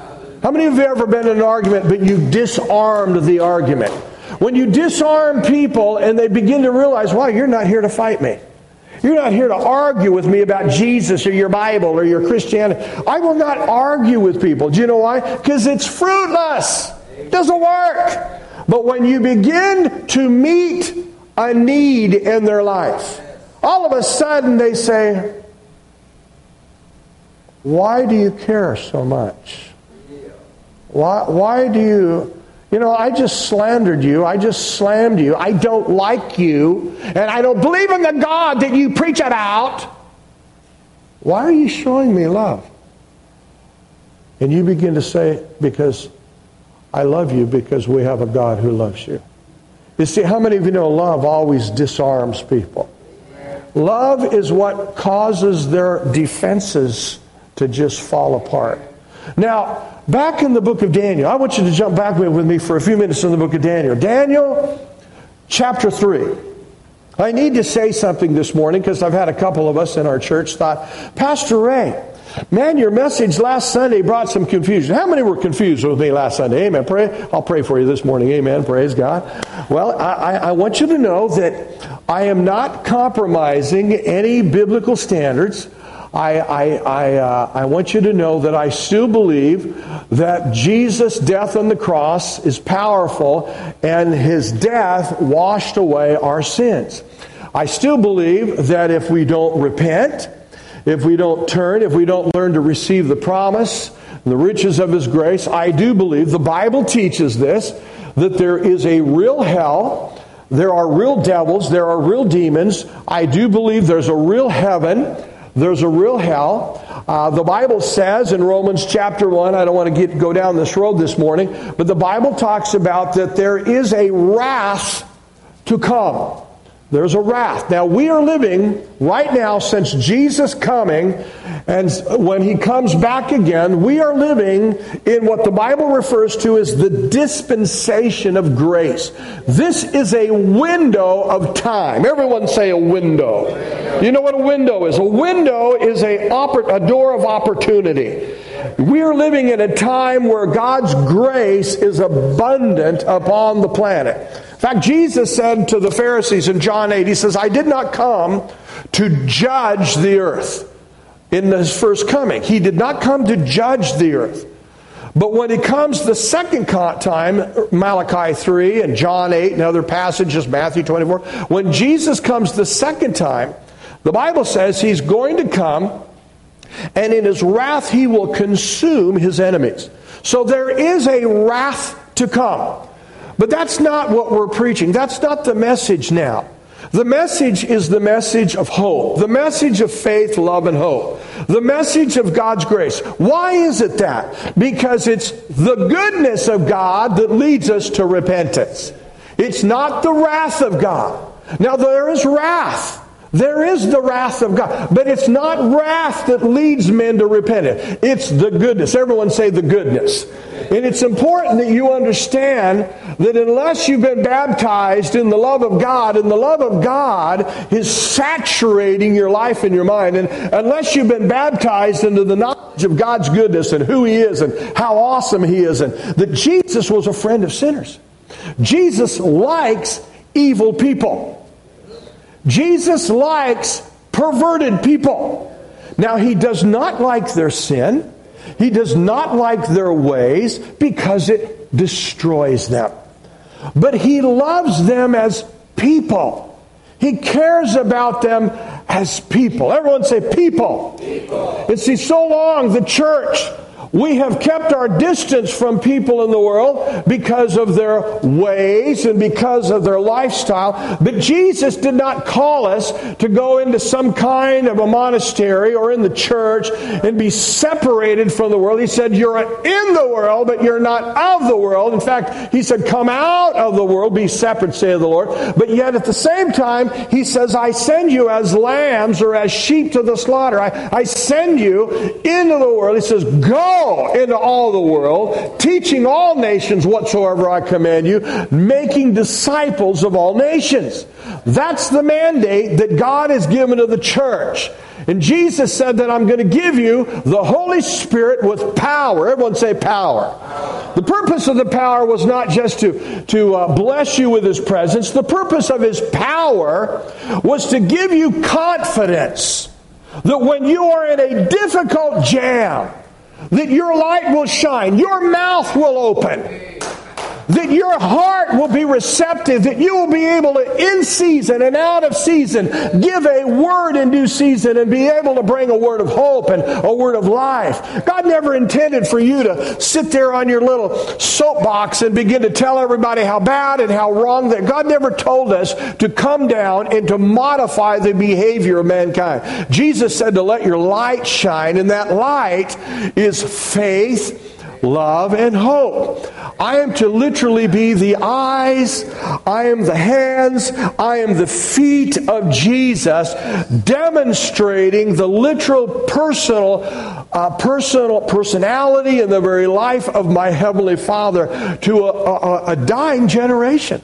How many of you have ever been in an argument, but you disarmed the argument? When you disarm people and they begin to realize, wow, you're not here to fight me. You're not here to argue with me about Jesus or your Bible or your Christianity. I will not argue with people. Do you know why? Because it's fruitless. It doesn't work. But when you begin to meet a need in their life, all of a sudden they say, Why do you care so much? Why, why do you, you know, I just slandered you. I just slammed you. I don't like you. And I don't believe in the God that you preach about. Why are you showing me love? And you begin to say, because I love you because we have a God who loves you. You see, how many of you know love always disarms people? Love is what causes their defenses to just fall apart. Now, Back in the book of Daniel, I want you to jump back with me for a few minutes in the book of Daniel. Daniel chapter 3. I need to say something this morning because I've had a couple of us in our church thought, Pastor Ray, man, your message last Sunday brought some confusion. How many were confused with me last Sunday? Amen. Pray. I'll pray for you this morning. Amen. Praise God. Well, I, I want you to know that I am not compromising any biblical standards. I, I, I, uh, I want you to know that I still believe that Jesus' death on the cross is powerful and his death washed away our sins. I still believe that if we don't repent, if we don't turn, if we don't learn to receive the promise, the riches of his grace, I do believe, the Bible teaches this, that there is a real hell. There are real devils. There are real demons. I do believe there's a real heaven. There's a real hell. Uh, the Bible says in Romans chapter 1, I don't want to get, go down this road this morning, but the Bible talks about that there is a wrath to come. There's a wrath. Now, we are living right now since Jesus coming, and when he comes back again, we are living in what the Bible refers to as the dispensation of grace. This is a window of time. Everyone say a window. You know what a window is? A window is a, a door of opportunity. We are living in a time where God's grace is abundant upon the planet In fact, Jesus said to the Pharisees in John 8, He says, I did not come to judge the earth in his first coming. He did not come to judge the earth. But when he comes the second time, Malachi 3 and John 8 and other passages, Matthew 24, when Jesus comes the second time, the Bible says he's going to come and in his wrath he will consume his enemies. So there is a wrath to come. But that's not what we're preaching. That's not the message now. The message is the message of hope, the message of faith, love, and hope, the message of God's grace. Why is it that? Because it's the goodness of God that leads us to repentance. It's not the wrath of God. Now, there is wrath. There is the wrath of God, but it's not wrath that leads men to repentance. It's the goodness. Everyone say the goodness. And it's important that you understand that unless you've been baptized in the love of God, and the love of God is saturating your life and your mind, and unless you've been baptized into the knowledge of God's goodness and who He is and how awesome He is, and that Jesus was a friend of sinners. Jesus likes evil people. Jesus likes perverted people. Now, he does not like their sin. He does not like their ways because it destroys them. But he loves them as people. He cares about them as people. Everyone say people. people. And see, so long the church we have kept our distance from people in the world because of their ways and because of their lifestyle. But Jesus did not call us to go into some kind of a monastery or in the church and be separated from the world. He said, You're in the world, but you're not of the world. In fact, He said, Come out of the world, be separate, saith the Lord. But yet at the same time, He says, I send you as lambs or as sheep to the slaughter. I, I send you into the world. He says, Go into all the world, teaching all nations whatsoever I command you, making disciples of all nations. That's the mandate that God has given to the church. And Jesus said that I'm going to give you the Holy Spirit with power. Everyone say power. The purpose of the power was not just to, to uh, bless you with His presence. The purpose of His power was to give you confidence that when you are in a difficult jam, that your light will shine, your mouth will open that your heart will be receptive, that you will be able to, in season and out of season, give a word in due season and be able to bring a word of hope and a word of life. God never intended for you to sit there on your little soapbox and begin to tell everybody how bad and how wrong that God never told us to come down and to modify the behavior of mankind. Jesus said to let your light shine, and that light is faith love, and hope. I am to literally be the eyes, I am the hands, I am the feet of Jesus, demonstrating the literal personal, uh, personal personality and the very life of my heavenly Father to a, a, a dying generation.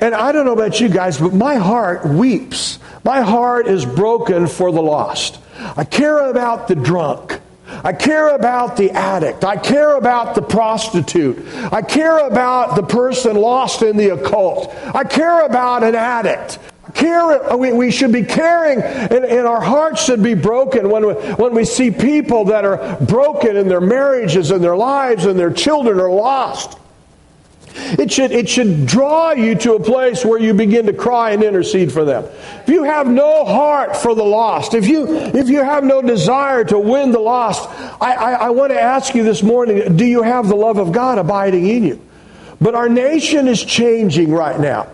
And I don't know about you guys, but my heart weeps. My heart is broken for the lost. I care about the drunk. I care about the addict. I care about the prostitute. I care about the person lost in the occult. I care about an addict. Care, we, we should be caring, and, and our hearts should be broken when we, when we see people that are broken in their marriages and their lives and their children are lost. It should, it should draw you to a place where you begin to cry and intercede for them. If you have no heart for the lost, if you, if you have no desire to win the lost, I, I, I want to ask you this morning do you have the love of God abiding in you? But our nation is changing right now.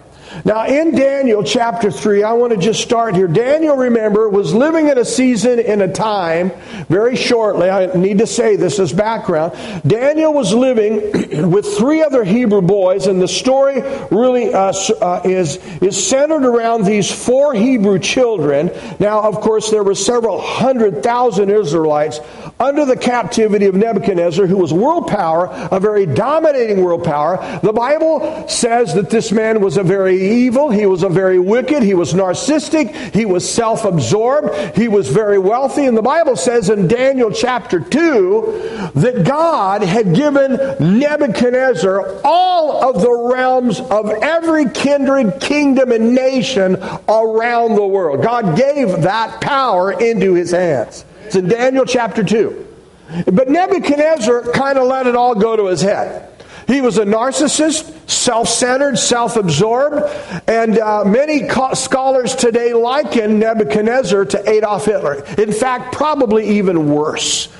Now, in Daniel chapter 3, I want to just start here. Daniel, remember, was living in a season, in a time, very shortly. I need to say this as background. Daniel was living with three other Hebrew boys, and the story really uh, uh, is, is centered around these four Hebrew children. Now, of course, there were several hundred thousand Israelites under the captivity of Nebuchadnezzar, who was world power, a very dominating world power. The Bible says that this man was a very evil. He was a very wicked. He was narcissistic. He was self absorbed. He was very wealthy. And the Bible says in Daniel chapter 2 that God had given Nebuchadnezzar all of the realms of every kindred, kingdom, and nation around the world. God gave that power into his hands. It's in Daniel chapter 2. But Nebuchadnezzar kind of let it all go to his head. He was a narcissist, self centered, self absorbed, and uh, many co- scholars today liken Nebuchadnezzar to Adolf Hitler. In fact, probably even worse.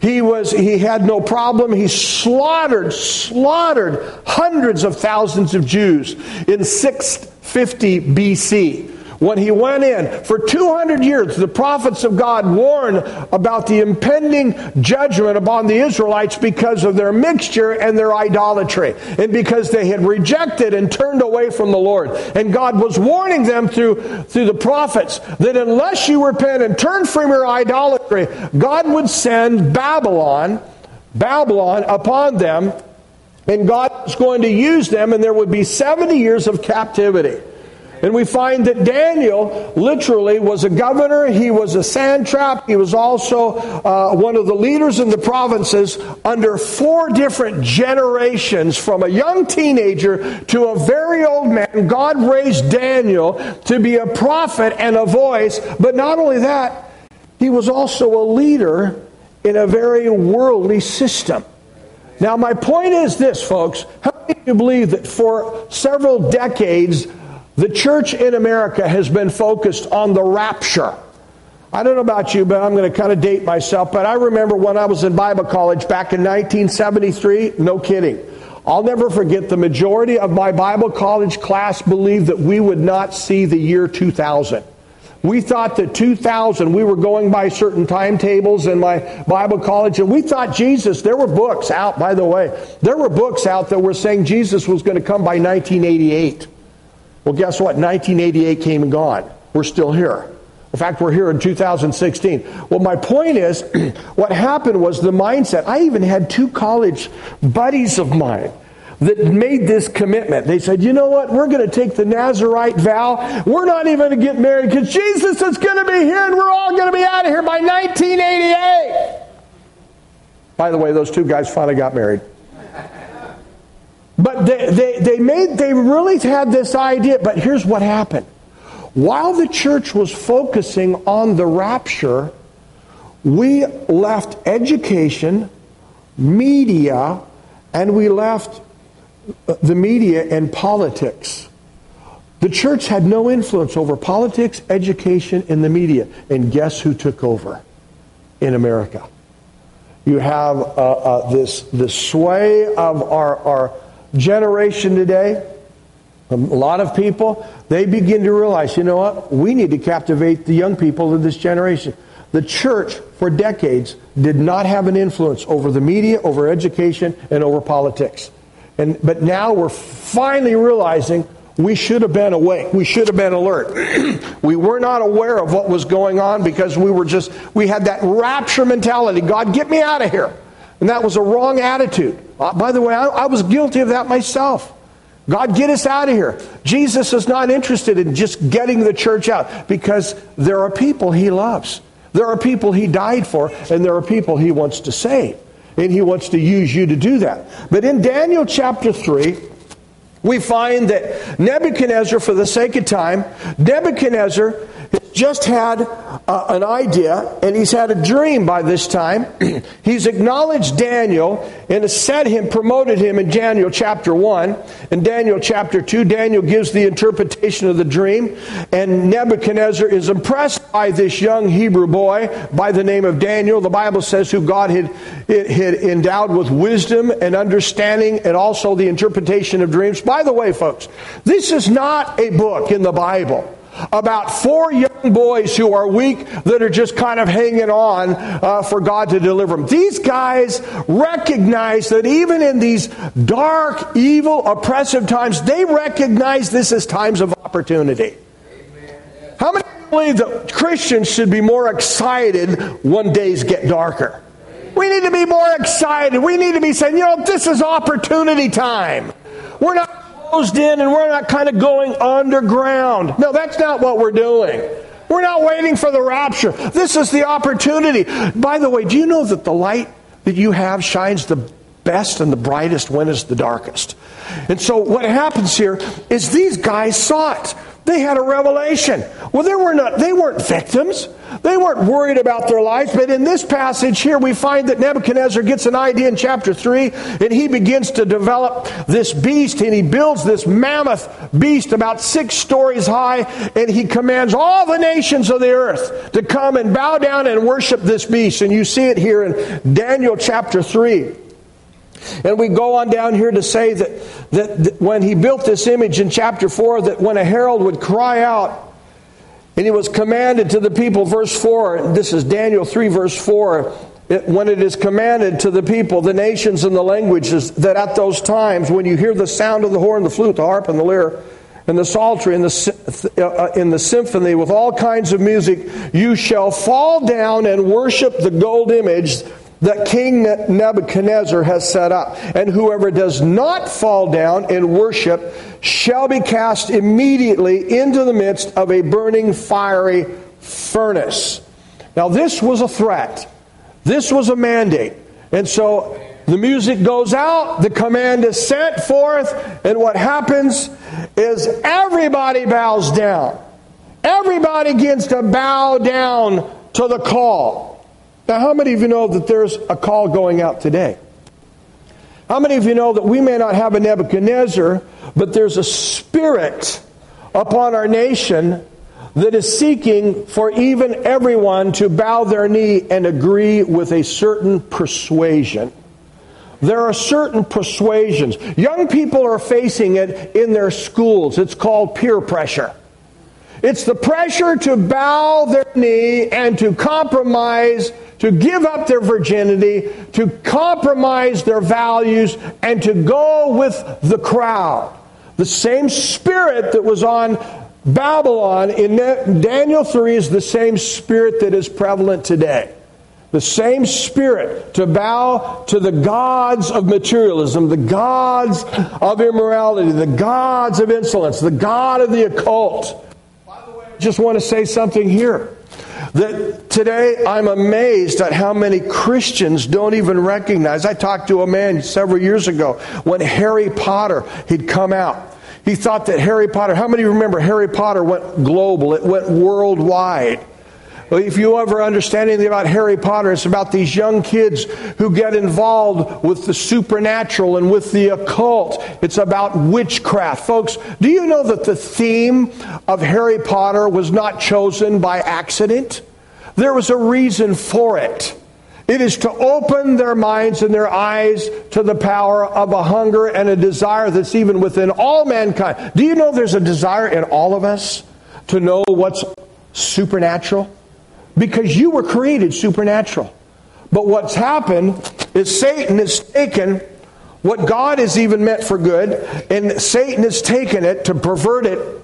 He was he had no problem. He slaughtered slaughtered hundreds of thousands of Jews in 650 BC when he went in, for 200 years, the prophets of God warned about the impending judgment upon the Israelites because of their mixture and their idolatry, and because they had rejected and turned away from the Lord. And God was warning them through, through the prophets that unless you repent and turn from your idolatry, God would send Babylon, Babylon upon them, and God was going to use them, and there would be 70 years of captivity. And we find that Daniel literally was a governor, he was a satrap, he was also uh, one of the leaders in the provinces under four different generations from a young teenager to a very old man. God raised Daniel to be a prophet and a voice, but not only that, he was also a leader in a very worldly system. Now, my point is this, folks. How of you believe that for several decades, the church in America has been focused on the rapture. I don't know about you, but I'm going to kind of date myself. But I remember when I was in Bible college back in 1973, no kidding. I'll never forget the majority of my Bible college class believed that we would not see the year 2000. We thought that 2000, we were going by certain timetables in my Bible college, and we thought Jesus, there were books out, by the way, there were books out that were saying Jesus was going to come by 1988. Well, guess what? 1988 came and gone. We're still here. In fact, we're here in 2016. Well, my point is, what happened was the mindset. I even had two college buddies of mine that made this commitment. They said, you know what? We're going to take the Nazarite vow. We're not even going to get married because Jesus is going to be here and we're all going to be out of here by 1988. By the way, those two guys finally got married. But they, they, they made they really had this idea, but here's what happened. While the church was focusing on the rapture, we left education, media, and we left the media and politics. The church had no influence over politics, education, and the media. And guess who took over in America? You have uh, uh, this, this sway of our, our generation today, a lot of people, they begin to realize, you know what? We need to captivate the young people of this generation. The church, for decades, did not have an influence over the media, over education, and over politics. And, but now we're finally realizing we should have been awake. We should have been alert. we were not aware of what was going on because we were just, we had that rapture mentality. God, get me out of here. And that was a wrong attitude. Uh, by the way, I, I was guilty of that myself. God, get us out of here. Jesus is not interested in just getting the church out because there are people he loves. There are people he died for, and there are people he wants to save. And he wants to use you to do that. But in Daniel chapter 3, we find that Nebuchadnezzar, for the sake of time, Nebuchadnezzar just had uh, an idea and he's had a dream by this time. he's acknowledged Daniel and has set him, promoted him in Daniel chapter 1. In Daniel chapter 2, Daniel gives the interpretation of the dream, and Nebuchadnezzar is impressed by this young Hebrew boy by the name of Daniel. The Bible says who God had, had endowed with wisdom and understanding and also the interpretation of dreams. By the way, folks, this is not a book in the Bible about four young boys who are weak that are just kind of hanging on uh, for God to deliver them. These guys recognize that even in these dark, evil, oppressive times, they recognize this as times of opportunity. How many believe that Christians should be more excited when days get darker? We need to be more excited. We need to be saying, you know, this is opportunity time. We're not closed in and we're not kind of going underground. No, that's not what we're doing. We're not waiting for the rapture. This is the opportunity. By the way, do you know that the light that you have shines the best and the brightest when it's the darkest? And so what happens here is these guys saw it. They had a revelation. Well, they were not, they weren't victims. They weren't worried about their lives. But in this passage here, we find that Nebuchadnezzar gets an idea in chapter 3, and he begins to develop this beast, and he builds this mammoth beast about six stories high, and he commands all the nations of the earth to come and bow down and worship this beast. And you see it here in Daniel chapter 3. And we go on down here to say that, that, that when he built this image in chapter 4, that when a herald would cry out, And he was commanded to the people, verse 4, this is Daniel 3, verse 4. It, when it is commanded to the people, the nations and the languages, that at those times, when you hear the sound of the horn, the flute, the harp, and the lyre, and the psaltery, and the, uh, uh, in the symphony, with all kinds of music, you shall fall down and worship the gold image that King Nebuchadnezzar has set up. And whoever does not fall down in worship shall be cast immediately into the midst of a burning fiery furnace. Now, this was a threat. This was a mandate. And so the music goes out, the command is sent forth, and what happens is everybody bows down. Everybody begins to bow down to the call. Now, how many of you know that there's a call going out today? How many of you know that we may not have a Nebuchadnezzar, but there's a spirit upon our nation that is seeking for even everyone to bow their knee and agree with a certain persuasion? There are certain persuasions. Young people are facing it in their schools. It's called peer pressure. It's the pressure to bow their knee and to compromise to give up their virginity, to compromise their values, and to go with the crowd. The same spirit that was on Babylon in Daniel 3 is the same spirit that is prevalent today. The same spirit to bow to the gods of materialism, the gods of immorality, the gods of insolence, the god of the occult. By the way, I just want to say something here. That today I'm amazed at how many Christians don't even recognize. I talked to a man several years ago when Harry Potter had come out. He thought that Harry Potter, how many remember Harry Potter went global? It went worldwide. If you ever understand anything about Harry Potter, it's about these young kids who get involved with the supernatural and with the occult. It's about witchcraft. Folks, do you know that the theme of Harry Potter was not chosen by accident? There was a reason for it. It is to open their minds and their eyes to the power of a hunger and a desire that's even within all mankind. Do you know there's a desire in all of us to know what's supernatural? Because you were created supernatural. But what's happened is Satan has taken what God has even meant for good, and Satan has taken it to pervert it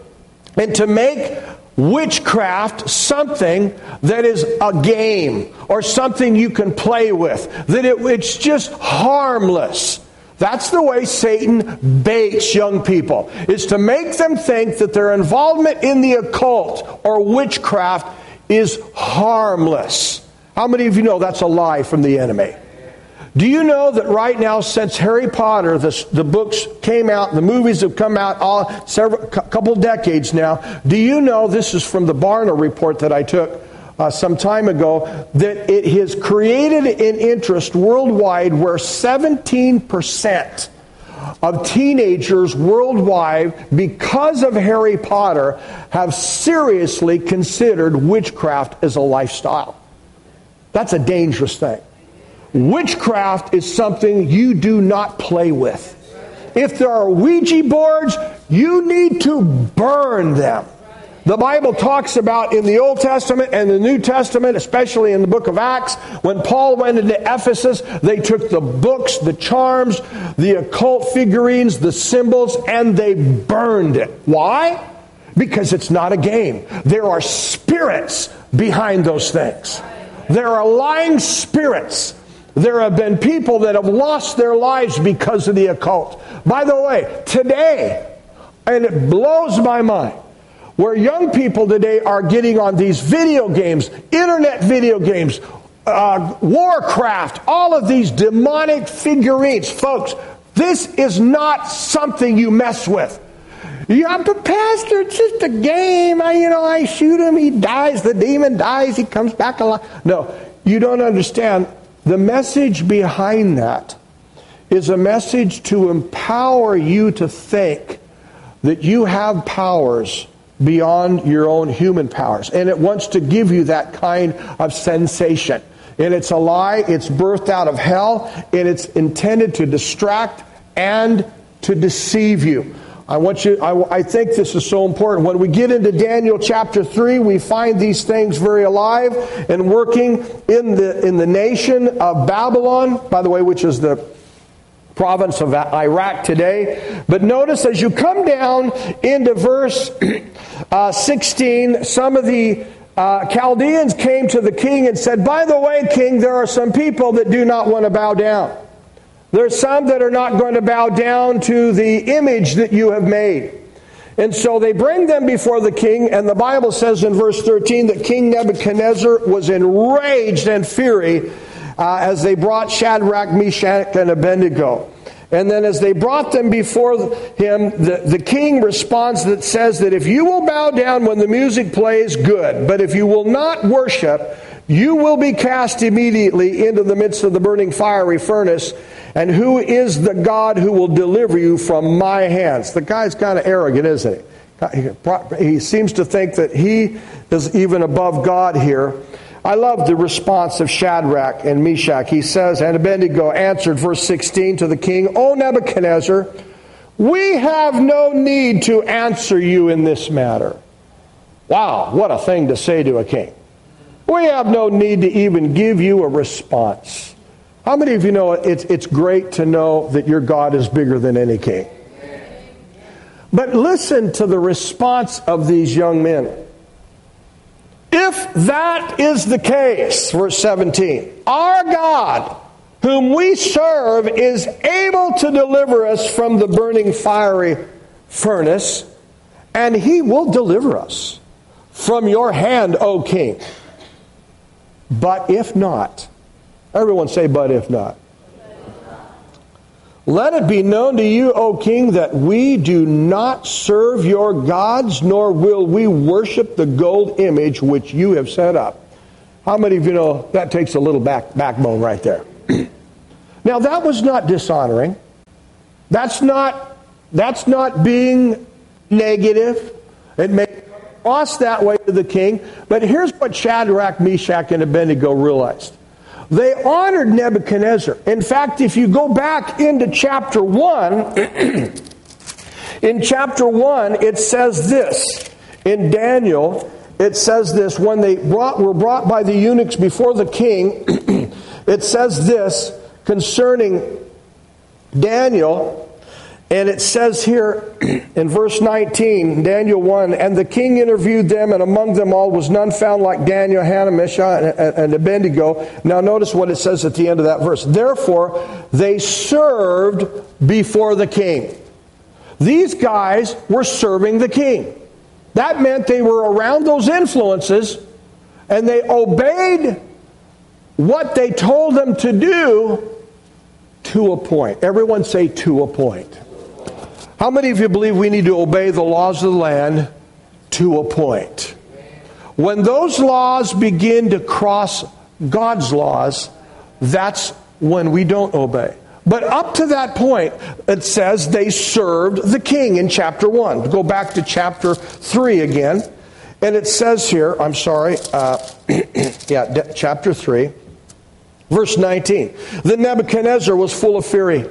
and to make witchcraft something that is a game or something you can play with, that it, it's just harmless. That's the way Satan baits young people, is to make them think that their involvement in the occult or witchcraft is harmless. How many of you know that's a lie from the enemy? Do you know that right now, since Harry Potter, the, the books came out, the movies have come out all several couple decades now? Do you know this is from the Barna report that I took uh, some time ago that it has created an interest worldwide where 17 percent of teenagers worldwide, because of Harry Potter, have seriously considered witchcraft as a lifestyle. That's a dangerous thing. Witchcraft is something you do not play with. If there are Ouija boards, you need to burn them. The Bible talks about in the Old Testament and the New Testament, especially in the book of Acts, when Paul went into Ephesus, they took the books, the charms, the occult figurines, the symbols, and they burned it. Why? Because it's not a game. There are spirits behind those things. There are lying spirits. There have been people that have lost their lives because of the occult. By the way, today, and it blows my mind, where young people today are getting on these video games, internet video games, uh, Warcraft, all of these demonic figurines. Folks, this is not something you mess with. Yeah, but Pastor, it's just a game. I, you know, I shoot him, he dies, the demon dies, he comes back alive. No, you don't understand. The message behind that is a message to empower you to think that you have powers beyond your own human powers. And it wants to give you that kind of sensation. And it's a lie, it's birthed out of hell, and it's intended to distract and to deceive you. I want you, I, I think this is so important. When we get into Daniel chapter 3, we find these things very alive and working in the, in the nation of Babylon, by the way, which is the province of Iraq today. But notice as you come down into verse uh, 16, some of the uh, Chaldeans came to the king and said, By the way, king, there are some people that do not want to bow down. There's some that are not going to bow down to the image that you have made. And so they bring them before the king, and the Bible says in verse 13 that King Nebuchadnezzar was enraged and fury uh, as they brought Shadrach, Meshach, and Abednego. And then as they brought them before him, the, the king responds that says that if you will bow down when the music plays, good. But if you will not worship, you will be cast immediately into the midst of the burning fiery furnace. And who is the God who will deliver you from my hands? The guy's kind of arrogant, isn't he? He seems to think that he is even above God here. I love the response of Shadrach and Meshach. He says, and Abednego answered, verse 16, to the king, O Nebuchadnezzar, we have no need to answer you in this matter. Wow, what a thing to say to a king. We have no need to even give you a response. How many of you know it's, it's great to know that your God is bigger than any king? But listen to the response of these young men. If that is the case, verse 17, our God, whom we serve, is able to deliver us from the burning fiery furnace, and he will deliver us from your hand, O king. But if not, everyone say, but if not. Let it be known to you, O king, that we do not serve your gods, nor will we worship the gold image which you have set up. How many of you know that takes a little back, backbone right there? now, that was not dishonoring. That's not, that's not being negative. It may cross that way to the king. But here's what Shadrach, Meshach, and Abednego realized. They honored Nebuchadnezzar. In fact, if you go back into chapter 1, in chapter 1, it says this. In Daniel, it says this when they brought, were brought by the eunuchs before the king, it says this concerning Daniel and it says here in verse 19, Daniel 1, and the king interviewed them, and among them all was none found like Daniel, Hannah, and Abednego. Now notice what it says at the end of that verse. Therefore, they served before the king. These guys were serving the king. That meant they were around those influences, and they obeyed what they told them to do to a point. Everyone say to a point. How many of you believe we need to obey the laws of the land to a point? When those laws begin to cross God's laws, that's when we don't obey. But up to that point, it says they served the king in chapter 1. Go back to chapter 3 again. And it says here, I'm sorry, uh, yeah, chapter 3, verse 19. Then Nebuchadnezzar was full of fury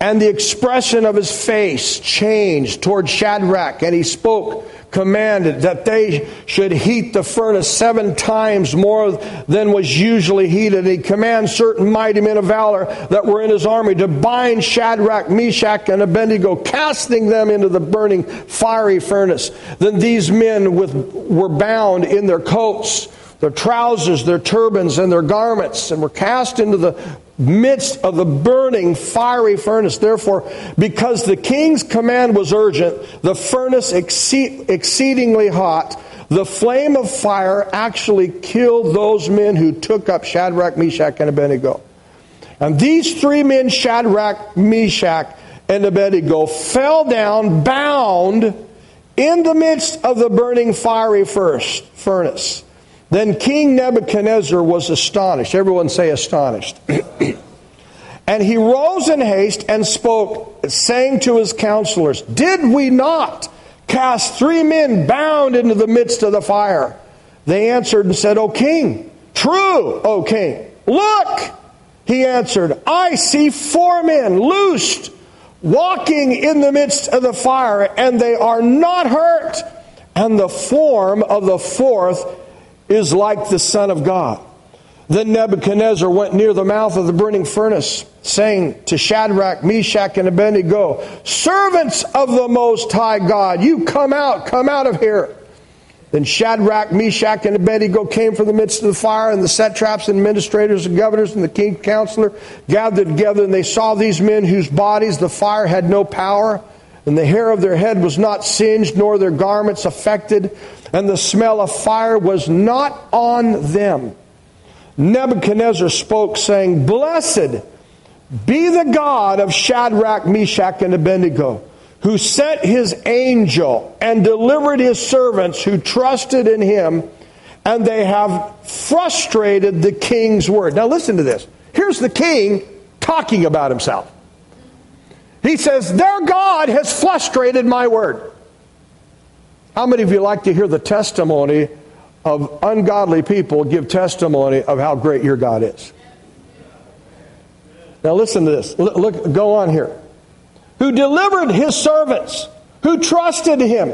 and the expression of his face changed toward Shadrach, and he spoke, commanded that they should heat the furnace seven times more than was usually heated. He commanded certain mighty men of valor that were in his army to bind Shadrach, Meshach, and Abednego, casting them into the burning fiery furnace. Then these men with, were bound in their coats their trousers, their turbans, and their garments, and were cast into the midst of the burning fiery furnace. Therefore, because the king's command was urgent, the furnace exceed, exceedingly hot, the flame of fire actually killed those men who took up Shadrach, Meshach, and Abednego. And these three men, Shadrach, Meshach, and Abednego, fell down bound in the midst of the burning fiery first furnace. Then King Nebuchadnezzar was astonished. Everyone say astonished. and he rose in haste and spoke, saying to his counselors, Did we not cast three men bound into the midst of the fire? They answered and said, O king, true, O king. Look, he answered, I see four men loosed walking in the midst of the fire, and they are not hurt. And the form of the fourth is like the Son of God. Then Nebuchadnezzar went near the mouth of the burning furnace, saying to Shadrach, Meshach, and Abednego, Servants of the Most High God, you come out, come out of here. Then Shadrach, Meshach, and Abednego came from the midst of the fire, and the satraps and administrators and governors and the king's counselor gathered together, and they saw these men whose bodies the fire had no power, and the hair of their head was not singed, nor their garments affected, and the smell of fire was not on them. Nebuchadnezzar spoke, saying, Blessed be the God of Shadrach, Meshach, and Abednego, who sent his angel and delivered his servants who trusted in him, and they have frustrated the king's word. Now, listen to this. Here's the king talking about himself. He says, Their God has frustrated my word. How many of you like to hear the testimony of ungodly people give testimony of how great your God is. Now listen to this. Look, look, go on here. Who delivered his servants, who trusted him,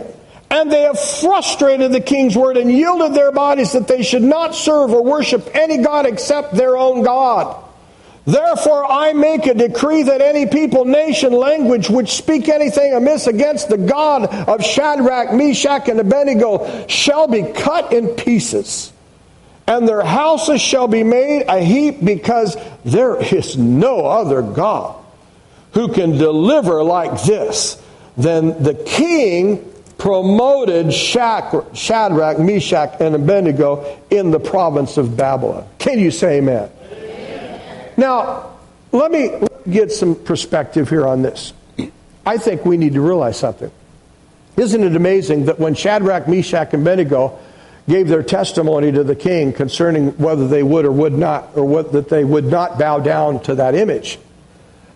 and they have frustrated the king's word and yielded their bodies that they should not serve or worship any god except their own God. Therefore, I make a decree that any people, nation, language which speak anything amiss against the God of Shadrach, Meshach, and Abednego shall be cut in pieces, and their houses shall be made a heap, because there is no other God who can deliver like this. Then the king promoted Shadrach, Meshach, and Abednego in the province of Babylon. Can you say amen? Now, let me get some perspective here on this. I think we need to realize something. Isn't it amazing that when Shadrach, Meshach, and Abednego gave their testimony to the king concerning whether they would or would not, or what, that they would not bow down to that image?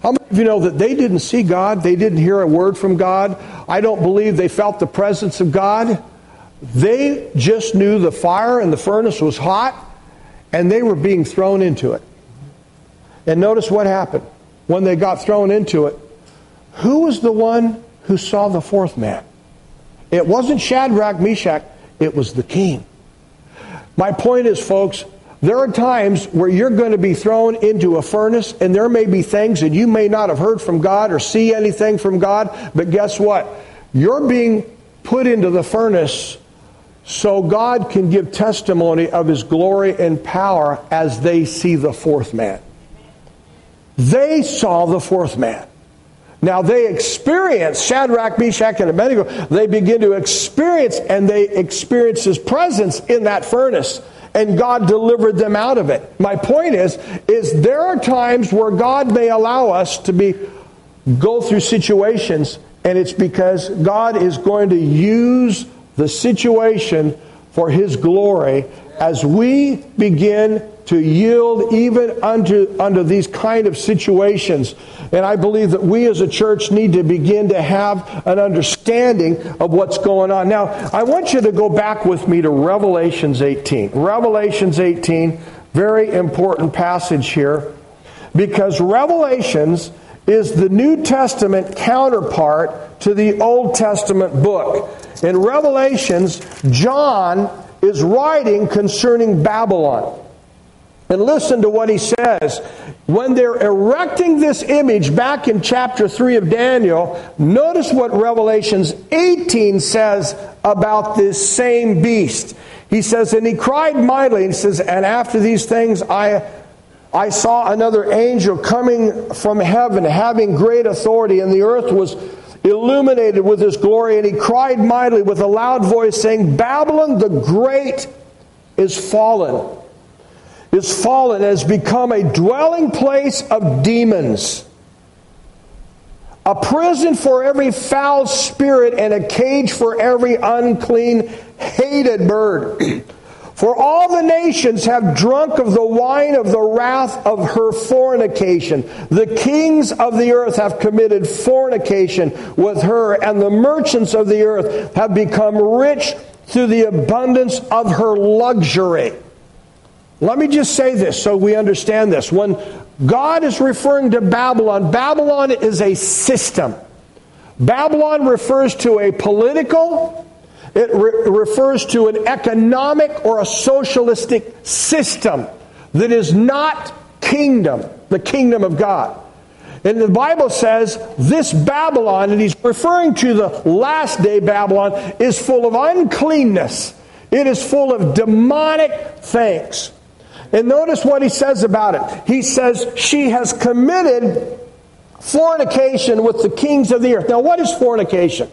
How many of you know that they didn't see God? They didn't hear a word from God? I don't believe they felt the presence of God. They just knew the fire and the furnace was hot, and they were being thrown into it. And notice what happened when they got thrown into it. Who was the one who saw the fourth man? It wasn't Shadrach, Meshach, it was the king. My point is, folks, there are times where you're going to be thrown into a furnace, and there may be things that you may not have heard from God or see anything from God, but guess what? You're being put into the furnace so God can give testimony of His glory and power as they see the fourth man. They saw the fourth man. Now they experience Shadrach, Meshach, and Abednego. They begin to experience, and they experience his presence in that furnace. And God delivered them out of it. My point is, is there are times where God may allow us to be go through situations, and it's because God is going to use the situation for his glory as we begin to yield even unto, under these kind of situations. And I believe that we as a church need to begin to have an understanding of what's going on. Now, I want you to go back with me to Revelations 18. Revelations 18, very important passage here, because Revelations is the New Testament counterpart to the Old Testament book. In Revelations, John is writing concerning Babylon. And listen to what he says. When they're erecting this image back in chapter 3 of Daniel, notice what Revelations 18 says about this same beast. He says, And he cried mightily, and says, And after these things I I saw another angel coming from heaven, having great authority, and the earth was illuminated with his glory, and he cried mightily with a loud voice, saying, Babylon the Great is fallen is fallen, has become a dwelling place of demons, a prison for every foul spirit, and a cage for every unclean, hated bird. For all the nations have drunk of the wine of the wrath of her fornication. The kings of the earth have committed fornication with her, and the merchants of the earth have become rich through the abundance of her luxury. Let me just say this so we understand this. When God is referring to Babylon, Babylon is a system. Babylon refers to a political, it re- refers to an economic or a socialistic system that is not kingdom, the kingdom of God. And the Bible says this Babylon, and he's referring to the last day Babylon, is full of uncleanness. It is full of demonic things. And notice what he says about it. He says, She has committed fornication with the kings of the earth. Now, what is fornication?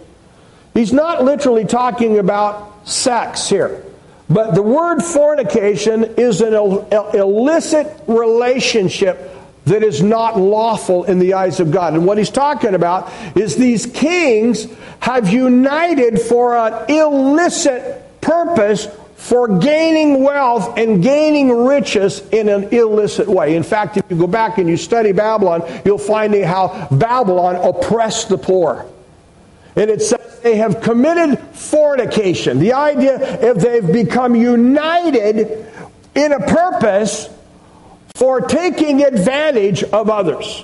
He's not literally talking about sex here. But the word fornication is an illicit relationship that is not lawful in the eyes of God. And what he's talking about is these kings have united for an illicit purpose for gaining wealth and gaining riches in an illicit way. In fact, if you go back and you study Babylon, you'll find how Babylon oppressed the poor. And it says they have committed fornication. The idea if they've become united in a purpose for taking advantage of others.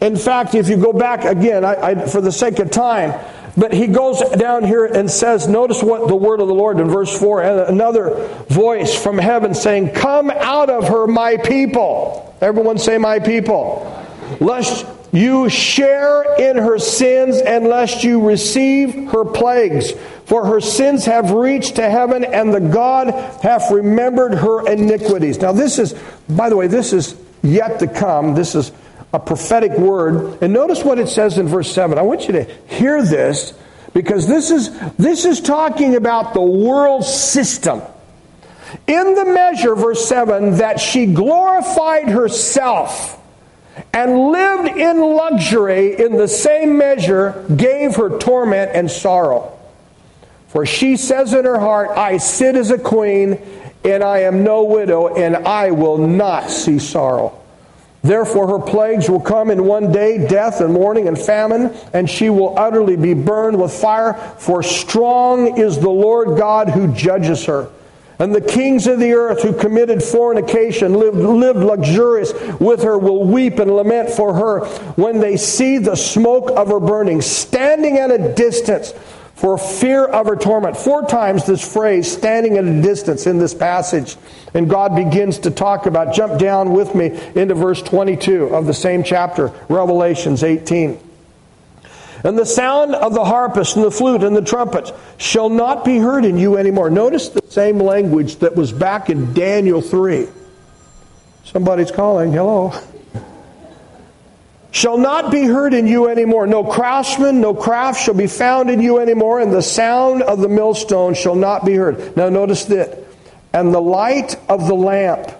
In fact, if you go back again, I, I, for the sake of time, but he goes down here and says, notice what the word of the Lord in verse 4, and another voice from heaven saying, Come out of her, my people. Everyone say, My people. Lest you share in her sins, and lest you receive her plagues. For her sins have reached to heaven, and the God hath remembered her iniquities. Now, this is, by the way, this is yet to come. This is a prophetic word. And notice what it says in verse 7. I want you to hear this because this is, this is talking about the world system. In the measure, verse 7, that she glorified herself and lived in luxury, in the same measure gave her torment and sorrow. For she says in her heart, I sit as a queen, and I am no widow, and I will not see sorrow. Therefore, her plagues will come in one day death and mourning and famine, and she will utterly be burned with fire. For strong is the Lord God who judges her. And the kings of the earth who committed fornication, lived, lived luxurious with her, will weep and lament for her when they see the smoke of her burning, standing at a distance for fear of her torment. Four times this phrase, standing at a distance, in this passage. And God begins to talk about, jump down with me into verse 22 of the same chapter, Revelations 18. And the sound of the harpist and the flute and the trumpet shall not be heard in you anymore. Notice the same language that was back in Daniel 3. Somebody's calling. Hello shall not be heard in you anymore. No craftsman, no craft shall be found in you anymore, and the sound of the millstone shall not be heard. Now, notice that. And the light of the lamp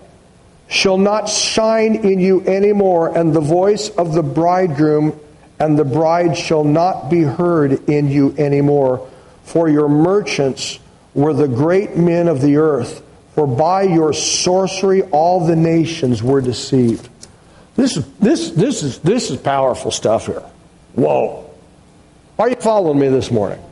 shall not shine in you anymore, and the voice of the bridegroom and the bride shall not be heard in you anymore. For your merchants were the great men of the earth, for by your sorcery all the nations were deceived. This, this, this, is, this is powerful stuff here. Whoa. Are you following me this morning?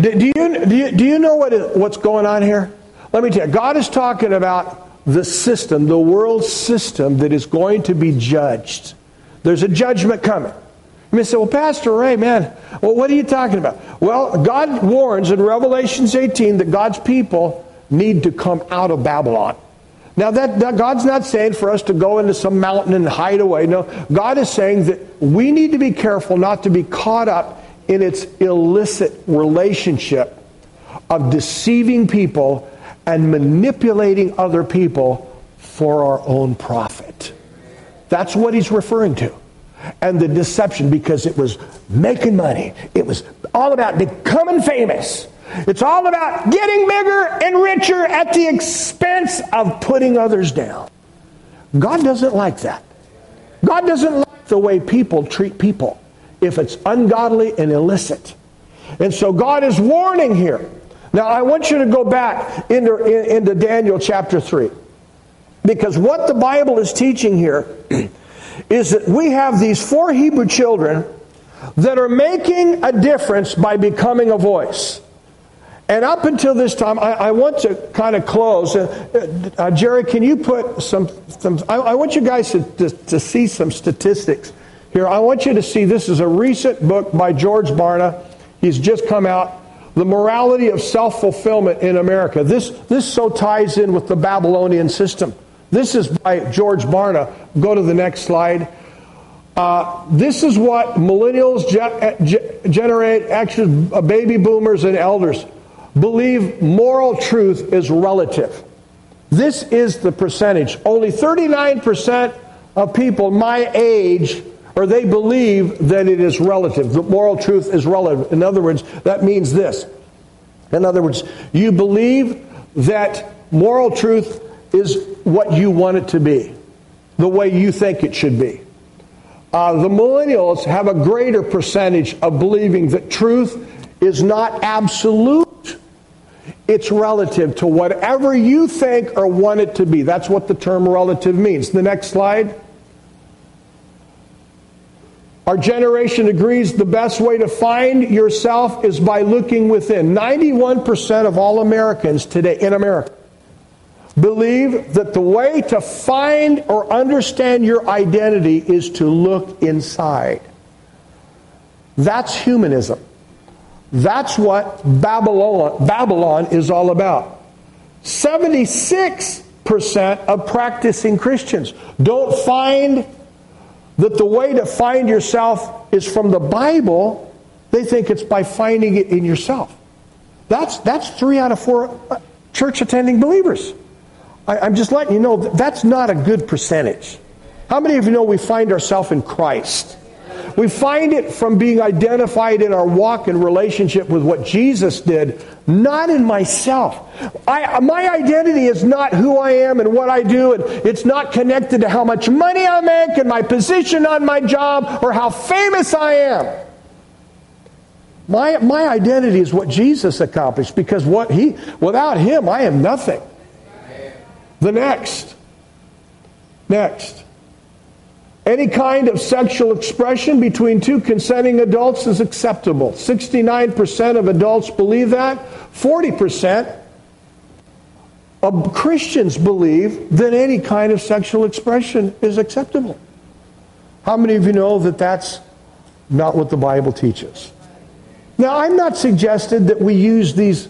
Do, do, you, do, you, do you know what is, what's going on here? Let me tell you. God is talking about the system, the world system that is going to be judged. There's a judgment coming. You may say, well, Pastor Ray, man, well, what are you talking about? Well, God warns in Revelations 18 that God's people need to come out of Babylon. Now, that, that, God's not saying for us to go into some mountain and hide away. No, God is saying that we need to be careful not to be caught up in its illicit relationship of deceiving people and manipulating other people for our own profit. That's what he's referring to. And the deception, because it was making money, it was all about becoming famous. It's all about getting bigger and richer at the expense of putting others down. God doesn't like that. God doesn't like the way people treat people if it's ungodly and illicit. And so God is warning here. Now, I want you to go back into, into Daniel chapter 3. Because what the Bible is teaching here is that we have these four Hebrew children that are making a difference by becoming a voice. And up until this time, I, I want to kind of close. Uh, uh, Jerry, can you put some, some I, I want you guys to, to, to see some statistics here. I want you to see this is a recent book by George Barna. He's just come out. The morality of self fulfillment in America. This, this so ties in with the Babylonian system. This is by George Barna. Go to the next slide. Uh, this is what millennials ge- ge- generate, actually, uh, baby boomers and elders believe moral truth is relative. This is the percentage. Only 39% of people my age, or they believe that it is relative. The moral truth is relative. In other words, that means this. In other words, you believe that moral truth is what you want it to be, the way you think it should be. Uh, the millennials have a greater percentage of believing that truth is not absolute. It's relative to whatever you think or want it to be. That's what the term relative means. The next slide. Our generation agrees the best way to find yourself is by looking within. 91% of all Americans today in America believe that the way to find or understand your identity is to look inside. That's humanism. That's what Babylon, Babylon is all about. 76% of practicing Christians don't find that the way to find yourself is from the Bible. They think it's by finding it in yourself. That's, that's three out of four uh, church attending believers. I, I'm just letting you know that that's not a good percentage. How many of you know we find ourselves in Christ? We find it from being identified in our walk and relationship with what Jesus did, not in myself. I, my identity is not who I am and what I do, and it's not connected to how much money I make and my position on my job or how famous I am. My, my identity is what Jesus accomplished because what he, without him, I am nothing. The next. Next. Any kind of sexual expression between two consenting adults is acceptable. 69% of adults believe that. 40% of Christians believe that any kind of sexual expression is acceptable. How many of you know that that's not what the Bible teaches? Now, I'm not suggesting that we use these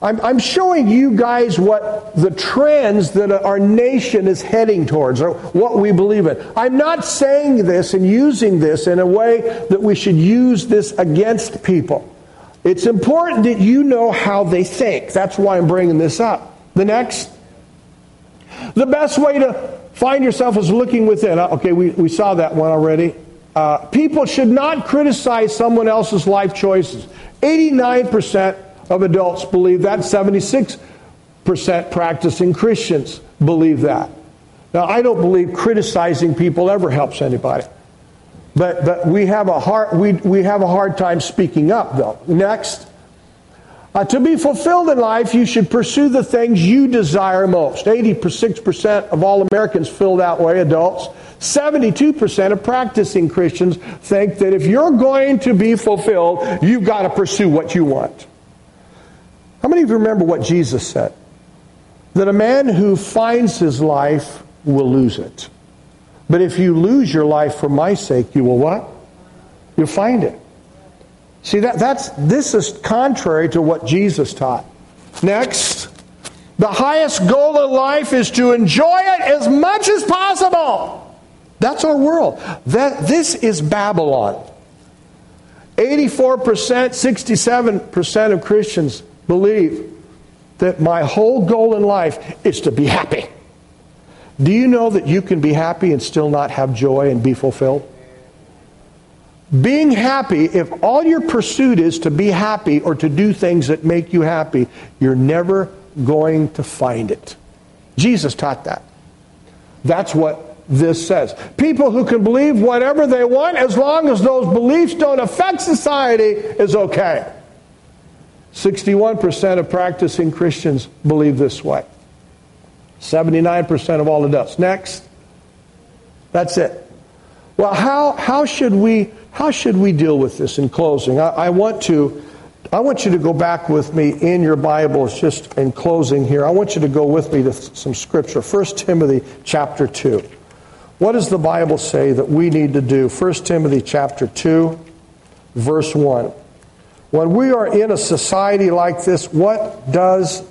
I'm, I'm showing you guys what the trends that our nation is heading towards, or what we believe in. I'm not saying this and using this in a way that we should use this against people. It's important that you know how they think. That's why I'm bringing this up. The next. The best way to find yourself is looking within. Uh, okay, we, we saw that one already. Uh, people should not criticize someone else's life choices. 89% of adults believe that. 76% practicing Christians believe that. Now, I don't believe criticizing people ever helps anybody. But, but we, have a hard, we, we have a hard time speaking up, though. Next. Uh, to be fulfilled in life, you should pursue the things you desire most. 86% of all Americans feel that way, adults. 72% of practicing Christians think that if you're going to be fulfilled, you've got to pursue what you want. How many of you remember what Jesus said? That a man who finds his life will lose it. But if you lose your life for my sake, you will what? You'll find it. See that that's this is contrary to what Jesus taught. Next, the highest goal in life is to enjoy it as much as possible. That's our world. That this is Babylon. 84%, 67% of Christians believe that my whole goal in life is to be happy. Do you know that you can be happy and still not have joy and be fulfilled? Being happy, if all your pursuit is to be happy or to do things that make you happy, you're never going to find it. Jesus taught that. That's what this says. People who can believe whatever they want, as long as those beliefs don't affect society, is okay. 61% of practicing Christians believe this way. 79% of all adults. Next. That's it. Well, how, how, should we, how should we deal with this in closing? I, I want to I want you to go back with me in your Bibles, just in closing here. I want you to go with me to some scripture. 1 Timothy chapter 2. What does the Bible say that we need to do? 1 Timothy chapter 2, verse 1. When we are in a society like this, what does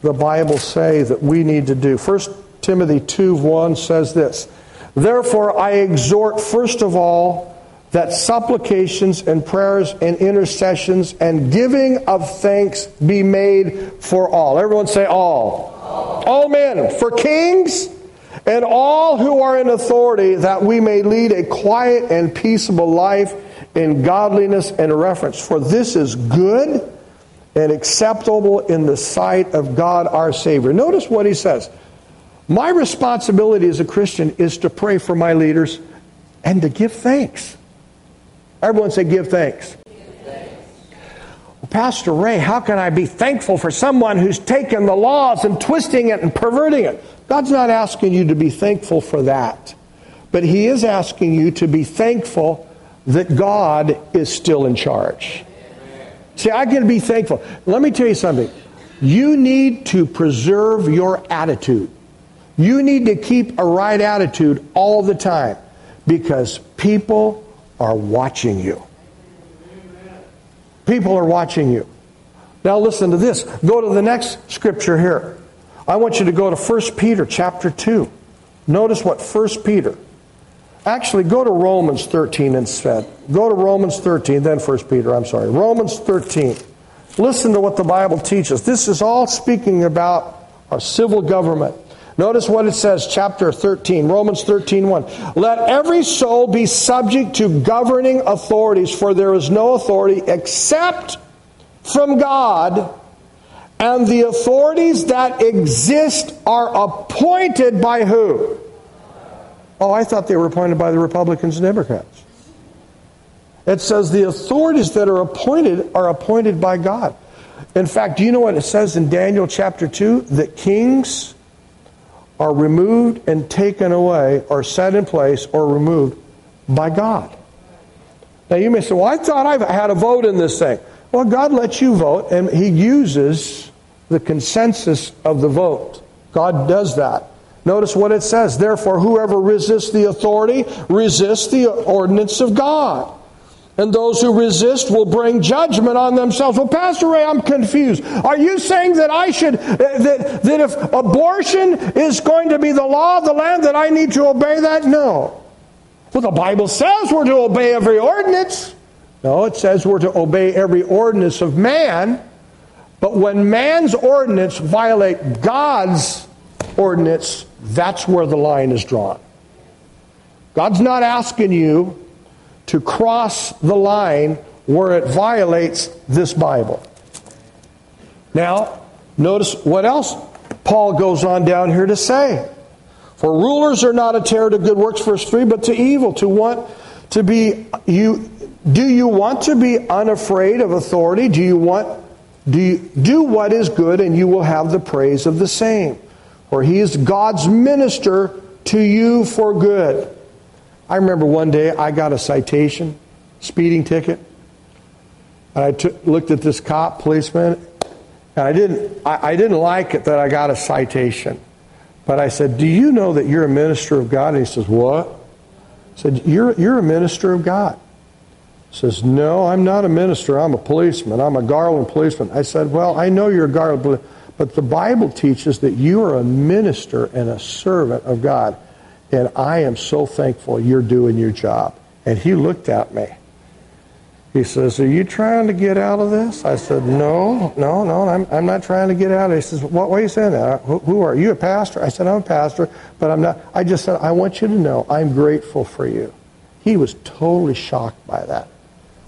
the Bible say that we need to do? 1 Timothy 2 1 says this Therefore, I exhort, first of all, that supplications and prayers and intercessions and giving of thanks be made for all. Everyone say all. All, all men, for kings and all who are in authority, that we may lead a quiet and peaceable life in godliness and reverence. For this is good and acceptable in the sight of God our Savior. Notice what he says. My responsibility as a Christian is to pray for my leaders and to give thanks. Everyone say, give thanks. Pastor Ray, how can I be thankful for someone who's taken the laws and twisting it and perverting it? God's not asking you to be thankful for that. But He is asking you to be thankful that God is still in charge. See, I can be thankful. Let me tell you something. You need to preserve your attitude. You need to keep a right attitude all the time because people are watching you. People are watching you. Now listen to this. Go to the next scripture here. I want you to go to 1 Peter chapter 2. Notice what 1 Peter. Actually, go to Romans 13 instead. Go to Romans 13, then 1 Peter, I'm sorry. Romans 13. Listen to what the Bible teaches. This is all speaking about our civil government. Notice what it says, chapter 13, Romans 13, 1. Let every soul be subject to governing authorities, for there is no authority except from God, and the authorities that exist are appointed by who? Oh, I thought they were appointed by the Republicans and Democrats. It says the authorities that are appointed are appointed by God. In fact, do you know what it says in Daniel chapter 2? That kings are removed and taken away or set in place or removed by God. Now you may say, well, I thought I had a vote in this thing. Well, God lets you vote, and He uses the consensus of the vote. God does that. Notice what it says. Therefore, whoever resists the authority resists the ordinance of God. And those who resist will bring judgment on themselves. Well, Pastor Ray, I'm confused. Are you saying that I should, uh, that, that if abortion is going to be the law of the land, that I need to obey that? No. Well, the Bible says we're to obey every ordinance. No, it says we're to obey every ordinance of man. But when man's ordinance violate God's ordinance, that's where the line is drawn. God's not asking you to cross the line where it violates this Bible. Now, notice what else Paul goes on down here to say. For rulers are not a terror to good works, verse 3, but to evil, to want to be you do you want to be unafraid of authority? Do you want do you, do what is good and you will have the praise of the same? For he is God's minister to you for good. I remember one day I got a citation, speeding ticket, and I took, looked at this cop policeman, and I didn't, I, I didn't like it that I got a citation. But I said, Do you know that you're a minister of God? And he says, What? I said, You're, you're a minister of God. He says, No, I'm not a minister. I'm a policeman. I'm a Garland policeman. I said, Well, I know you're a Garland but the Bible teaches that you are a minister and a servant of God. And I am so thankful you're doing your job. And he looked at me. He says, Are you trying to get out of this? I said, No, no, no, I'm, I'm not trying to get out. He says, What, are you saying that? Who, who are you? A pastor? I said, I'm a pastor, but I'm not. I just said, I want you to know I'm grateful for you. He was totally shocked by that.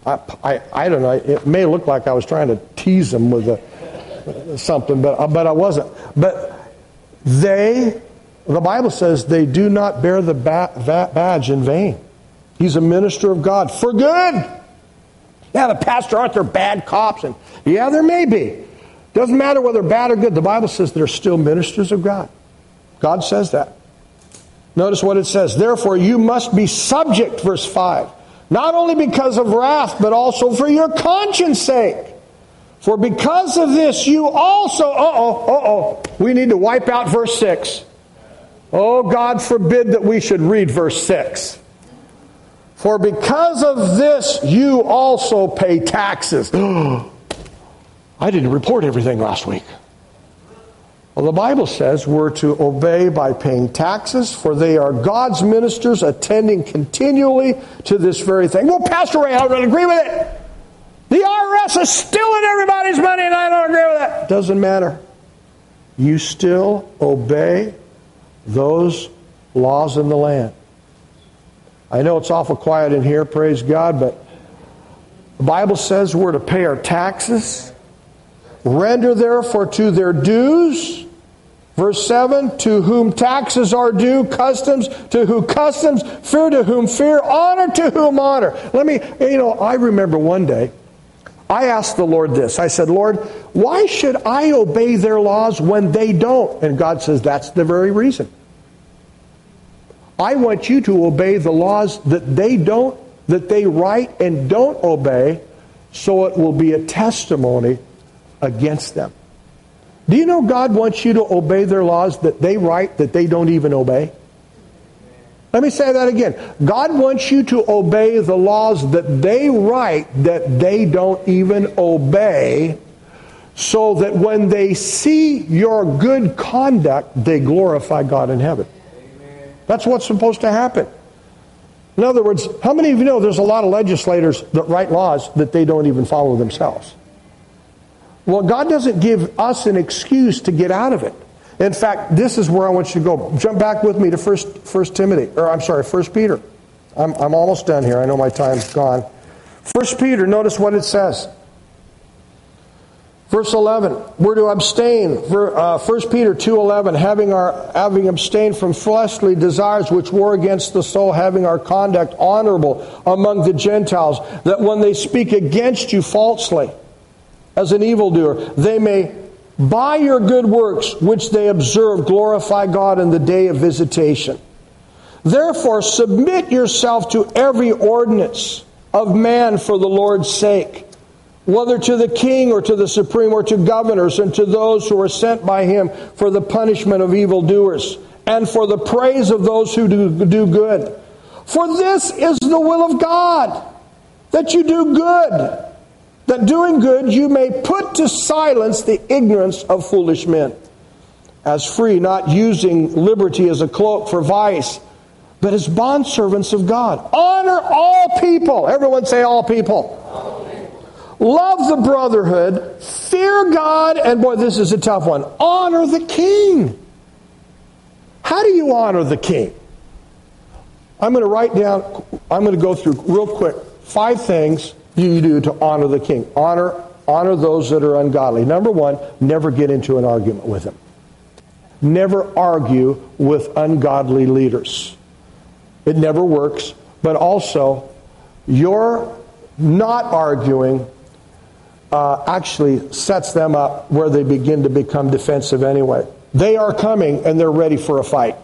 I, I, I don't know. It may look like I was trying to tease him with a, something, but, but I wasn't. But they the Bible says they do not bear the badge in vain. He's a minister of God for good. Yeah, the pastor aren't there bad cops? And yeah, there may be. Doesn't matter whether bad or good. The Bible says they're still ministers of God. God says that. Notice what it says. Therefore, you must be subject, verse 5, not only because of wrath, but also for your conscience sake. For because of this, you also, uh oh, uh oh, we need to wipe out verse 6. Oh, God forbid that we should read verse 6. For because of this, you also pay taxes. I didn't report everything last week. Well, the Bible says we're to obey by paying taxes, for they are God's ministers attending continually to this very thing. Well, Pastor Ray, I don't agree with it. The IRS is stealing everybody's money, and I don't agree with that. Doesn't matter. You still obey those laws in the land. I know it's awful quiet in here, praise God, but the Bible says we're to pay our taxes, render therefore to their dues. Verse 7 To whom taxes are due, customs, to whom customs, fear to whom fear, honor to whom honor. Let me, you know, I remember one day, I asked the Lord this. I said, Lord, why should I obey their laws when they don't? And God says, that's the very reason. I want you to obey the laws that they don't, that they write and don't obey, so it will be a testimony against them. Do you know God wants you to obey their laws that they write that they don't even obey? Let me say that again. God wants you to obey the laws that they write that they don't even obey, so that when they see your good conduct, they glorify God in heaven. That's what's supposed to happen. In other words, how many of you know there's a lot of legislators that write laws that they don't even follow themselves? Well, God doesn't give us an excuse to get out of it. In fact, this is where I want you to go. Jump back with me to First, First Timothy, or I'm sorry, First Peter. I'm, I'm almost done here. I know my time's gone. First Peter, notice what it says. Verse 11, we're to abstain. Uh, 1 Peter 2.11, having, our, having abstained from fleshly desires which war against the soul, having our conduct honorable among the Gentiles, that when they speak against you falsely as an evildoer, they may, by your good works which they observe, glorify God in the day of visitation. Therefore, submit yourself to every ordinance of man for the Lord's sake whether to the king or to the supreme or to governors and to those who are sent by him for the punishment of evildoers and for the praise of those who do, do good. For this is the will of God, that you do good, that doing good you may put to silence the ignorance of foolish men. As free, not using liberty as a cloak for vice, but as bondservants of God. Honor all people. Everyone say all people love the brotherhood, fear God, and boy, this is a tough one honor the king. How do you honor the king? I'm going to write down, I'm going to go through real quick five things you do to honor the king. Honor, honor those that are ungodly. Number one, never get into an argument with them. Never argue with ungodly leaders. It never works, but also, you're not arguing uh, actually sets them up where they begin to become defensive anyway. They are coming and they're ready for a fight.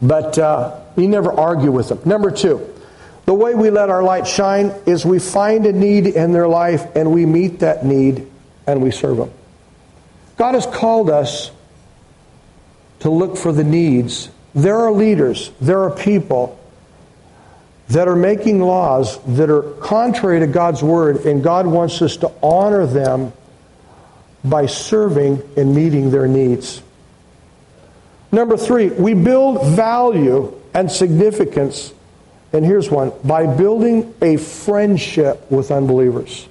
But uh, you never argue with them. Number two, the way we let our light shine is we find a need in their life and we meet that need and we serve them. God has called us to look for the needs. There are leaders, there are people that are making laws that are contrary to God's word, and God wants us to honor them by serving and meeting their needs. Number three, we build value and significance, and here's one by building a friendship with unbelievers.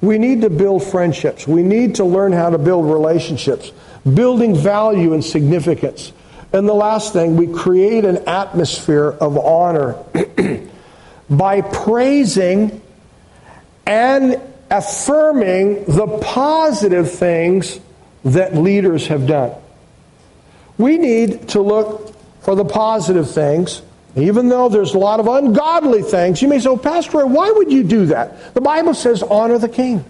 We need to build friendships. We need to learn how to build relationships, building value and significance. And the last thing, we create an atmosphere of honor by praising and affirming the positive things that leaders have done. We need to look for the positive things, even though there's a lot of ungodly things. You may say, oh, Pastor, why would you do that? The Bible says, honor the king.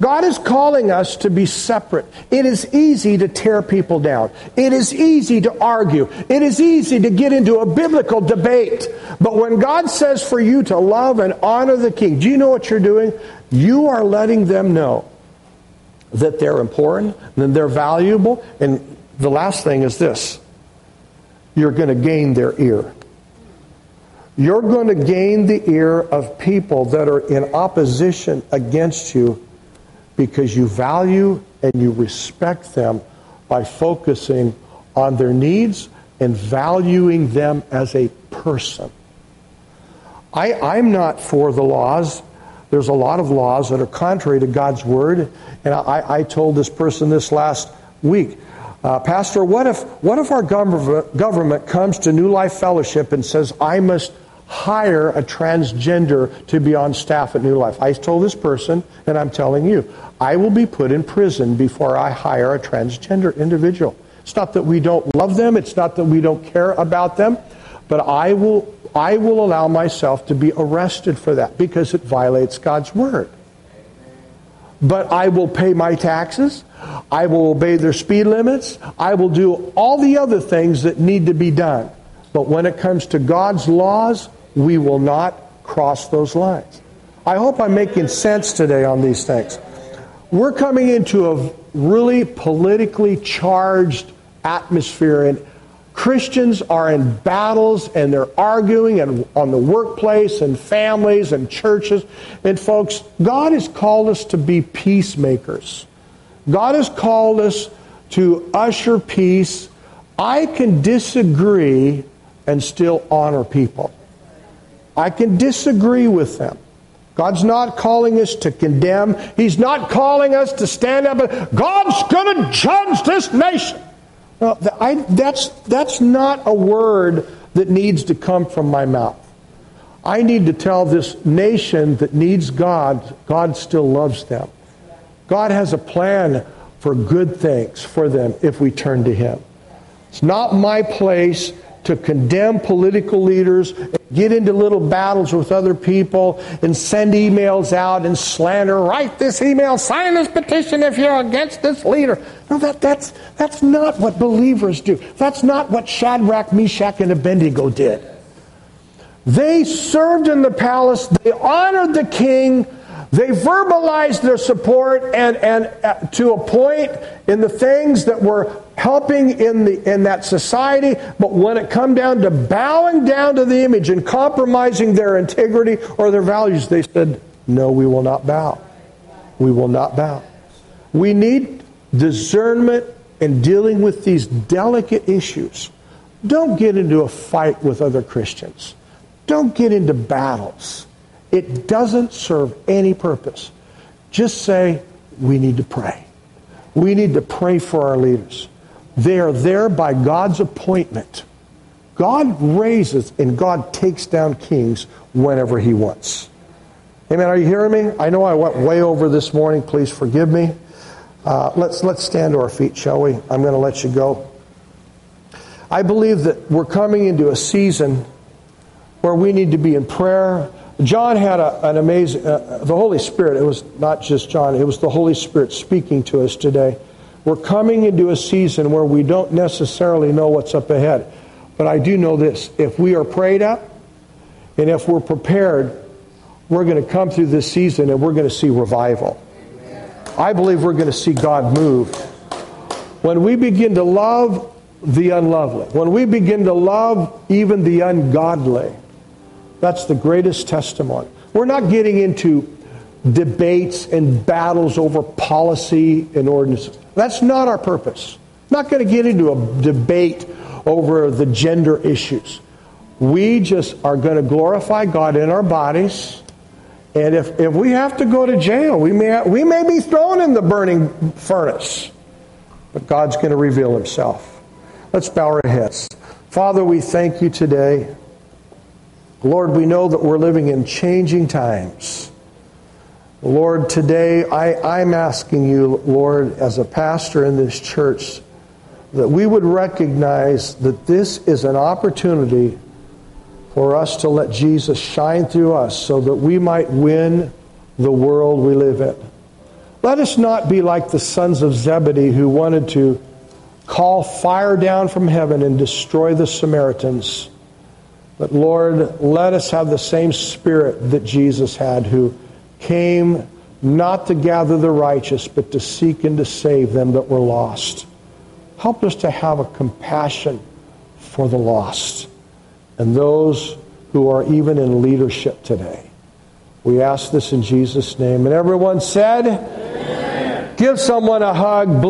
God is calling us to be separate. It is easy to tear people down. It is easy to argue. It is easy to get into a biblical debate. But when God says for you to love and honor the king, do you know what you're doing? You are letting them know that they're important, that they're valuable. And the last thing is this you're going to gain their ear. You're going to gain the ear of people that are in opposition against you because you value and you respect them by focusing on their needs and valuing them as a person. I, I'm not for the laws. There's a lot of laws that are contrary to God's word. And I, I told this person this last week. Uh, Pastor, what if, what if our government, government comes to New Life Fellowship and says, I must hire a transgender to be on staff at New Life. I told this person, and I'm telling you, I will be put in prison before I hire a transgender individual. It's not that we don't love them, it's not that we don't care about them, but I will, I will allow myself to be arrested for that because it violates God's word. But I will pay my taxes. I will obey their speed limits. I will do all the other things that need to be done. But when it comes to God's laws, we will not cross those lines. I hope I'm making sense today on these things. We're coming into a really politically charged atmosphere, and Christians are in battles and they're arguing and on the workplace and families and churches. And folks, God has called us to be peacemakers. God has called us to usher peace. I can disagree and still honor people. I can disagree with them. God's not calling us to condemn. He's not calling us to stand up and God's going to judge this nation. No, I, that's, that's not a word that needs to come from my mouth. I need to tell this nation that needs God, God still loves them. God has a plan for good things for them if we turn to Him. It's not my place to condemn political leaders, get into little battles with other people, and send emails out and slander. Write this email, sign this petition if you're against this leader. No, that, that's, that's not what believers do. That's not what Shadrach, Meshach, and Abednego did. They served in the palace, they honored the king, they verbalized their support and, and uh, to a point in the things that were helping in, the, in that society, but when it come down to bowing down to the image and compromising their integrity or their values, they said, No, we will not bow. We will not bow. We need discernment in dealing with these delicate issues. Don't get into a fight with other Christians. Don't get into battles. It doesn't serve any purpose. Just say, we need to pray. We need to pray for our leaders. They are there by God's appointment. God raises and God takes down kings whenever he wants. Amen. Are you hearing me? I know I went way over this morning. Please forgive me. Uh, let's, let's stand to our feet, shall we? I'm going to let you go. I believe that we're coming into a season where we need to be in prayer John had a, an amazing, uh, the Holy Spirit, it was not just John, it was the Holy Spirit speaking to us today. We're coming into a season where we don't necessarily know what's up ahead. But I do know this if we are prayed up and if we're prepared, we're going to come through this season and we're going to see revival. I believe we're going to see God move. When we begin to love the unlovely, when we begin to love even the ungodly, that's the greatest testimony. We're not getting into debates and battles over policy and ordinances. That's not our purpose. Not going to get into a debate over the gender issues. We just are going to glorify God in our bodies. And if, if we have to go to jail, we may, we may be thrown in the burning furnace. But God's going to reveal himself. Let's bow our heads. Father, we thank you today. Lord, we know that we're living in changing times. Lord, today I, I'm asking you, Lord, as a pastor in this church, that we would recognize that this is an opportunity for us to let Jesus shine through us so that we might win the world we live in. Let us not be like the sons of Zebedee who wanted to call fire down from heaven and destroy the Samaritans. But Lord, let us have the same spirit that Jesus had, who came not to gather the righteous, but to seek and to save them that were lost. Help us to have a compassion for the lost and those who are even in leadership today. We ask this in Jesus' name. And everyone said, Give someone a hug.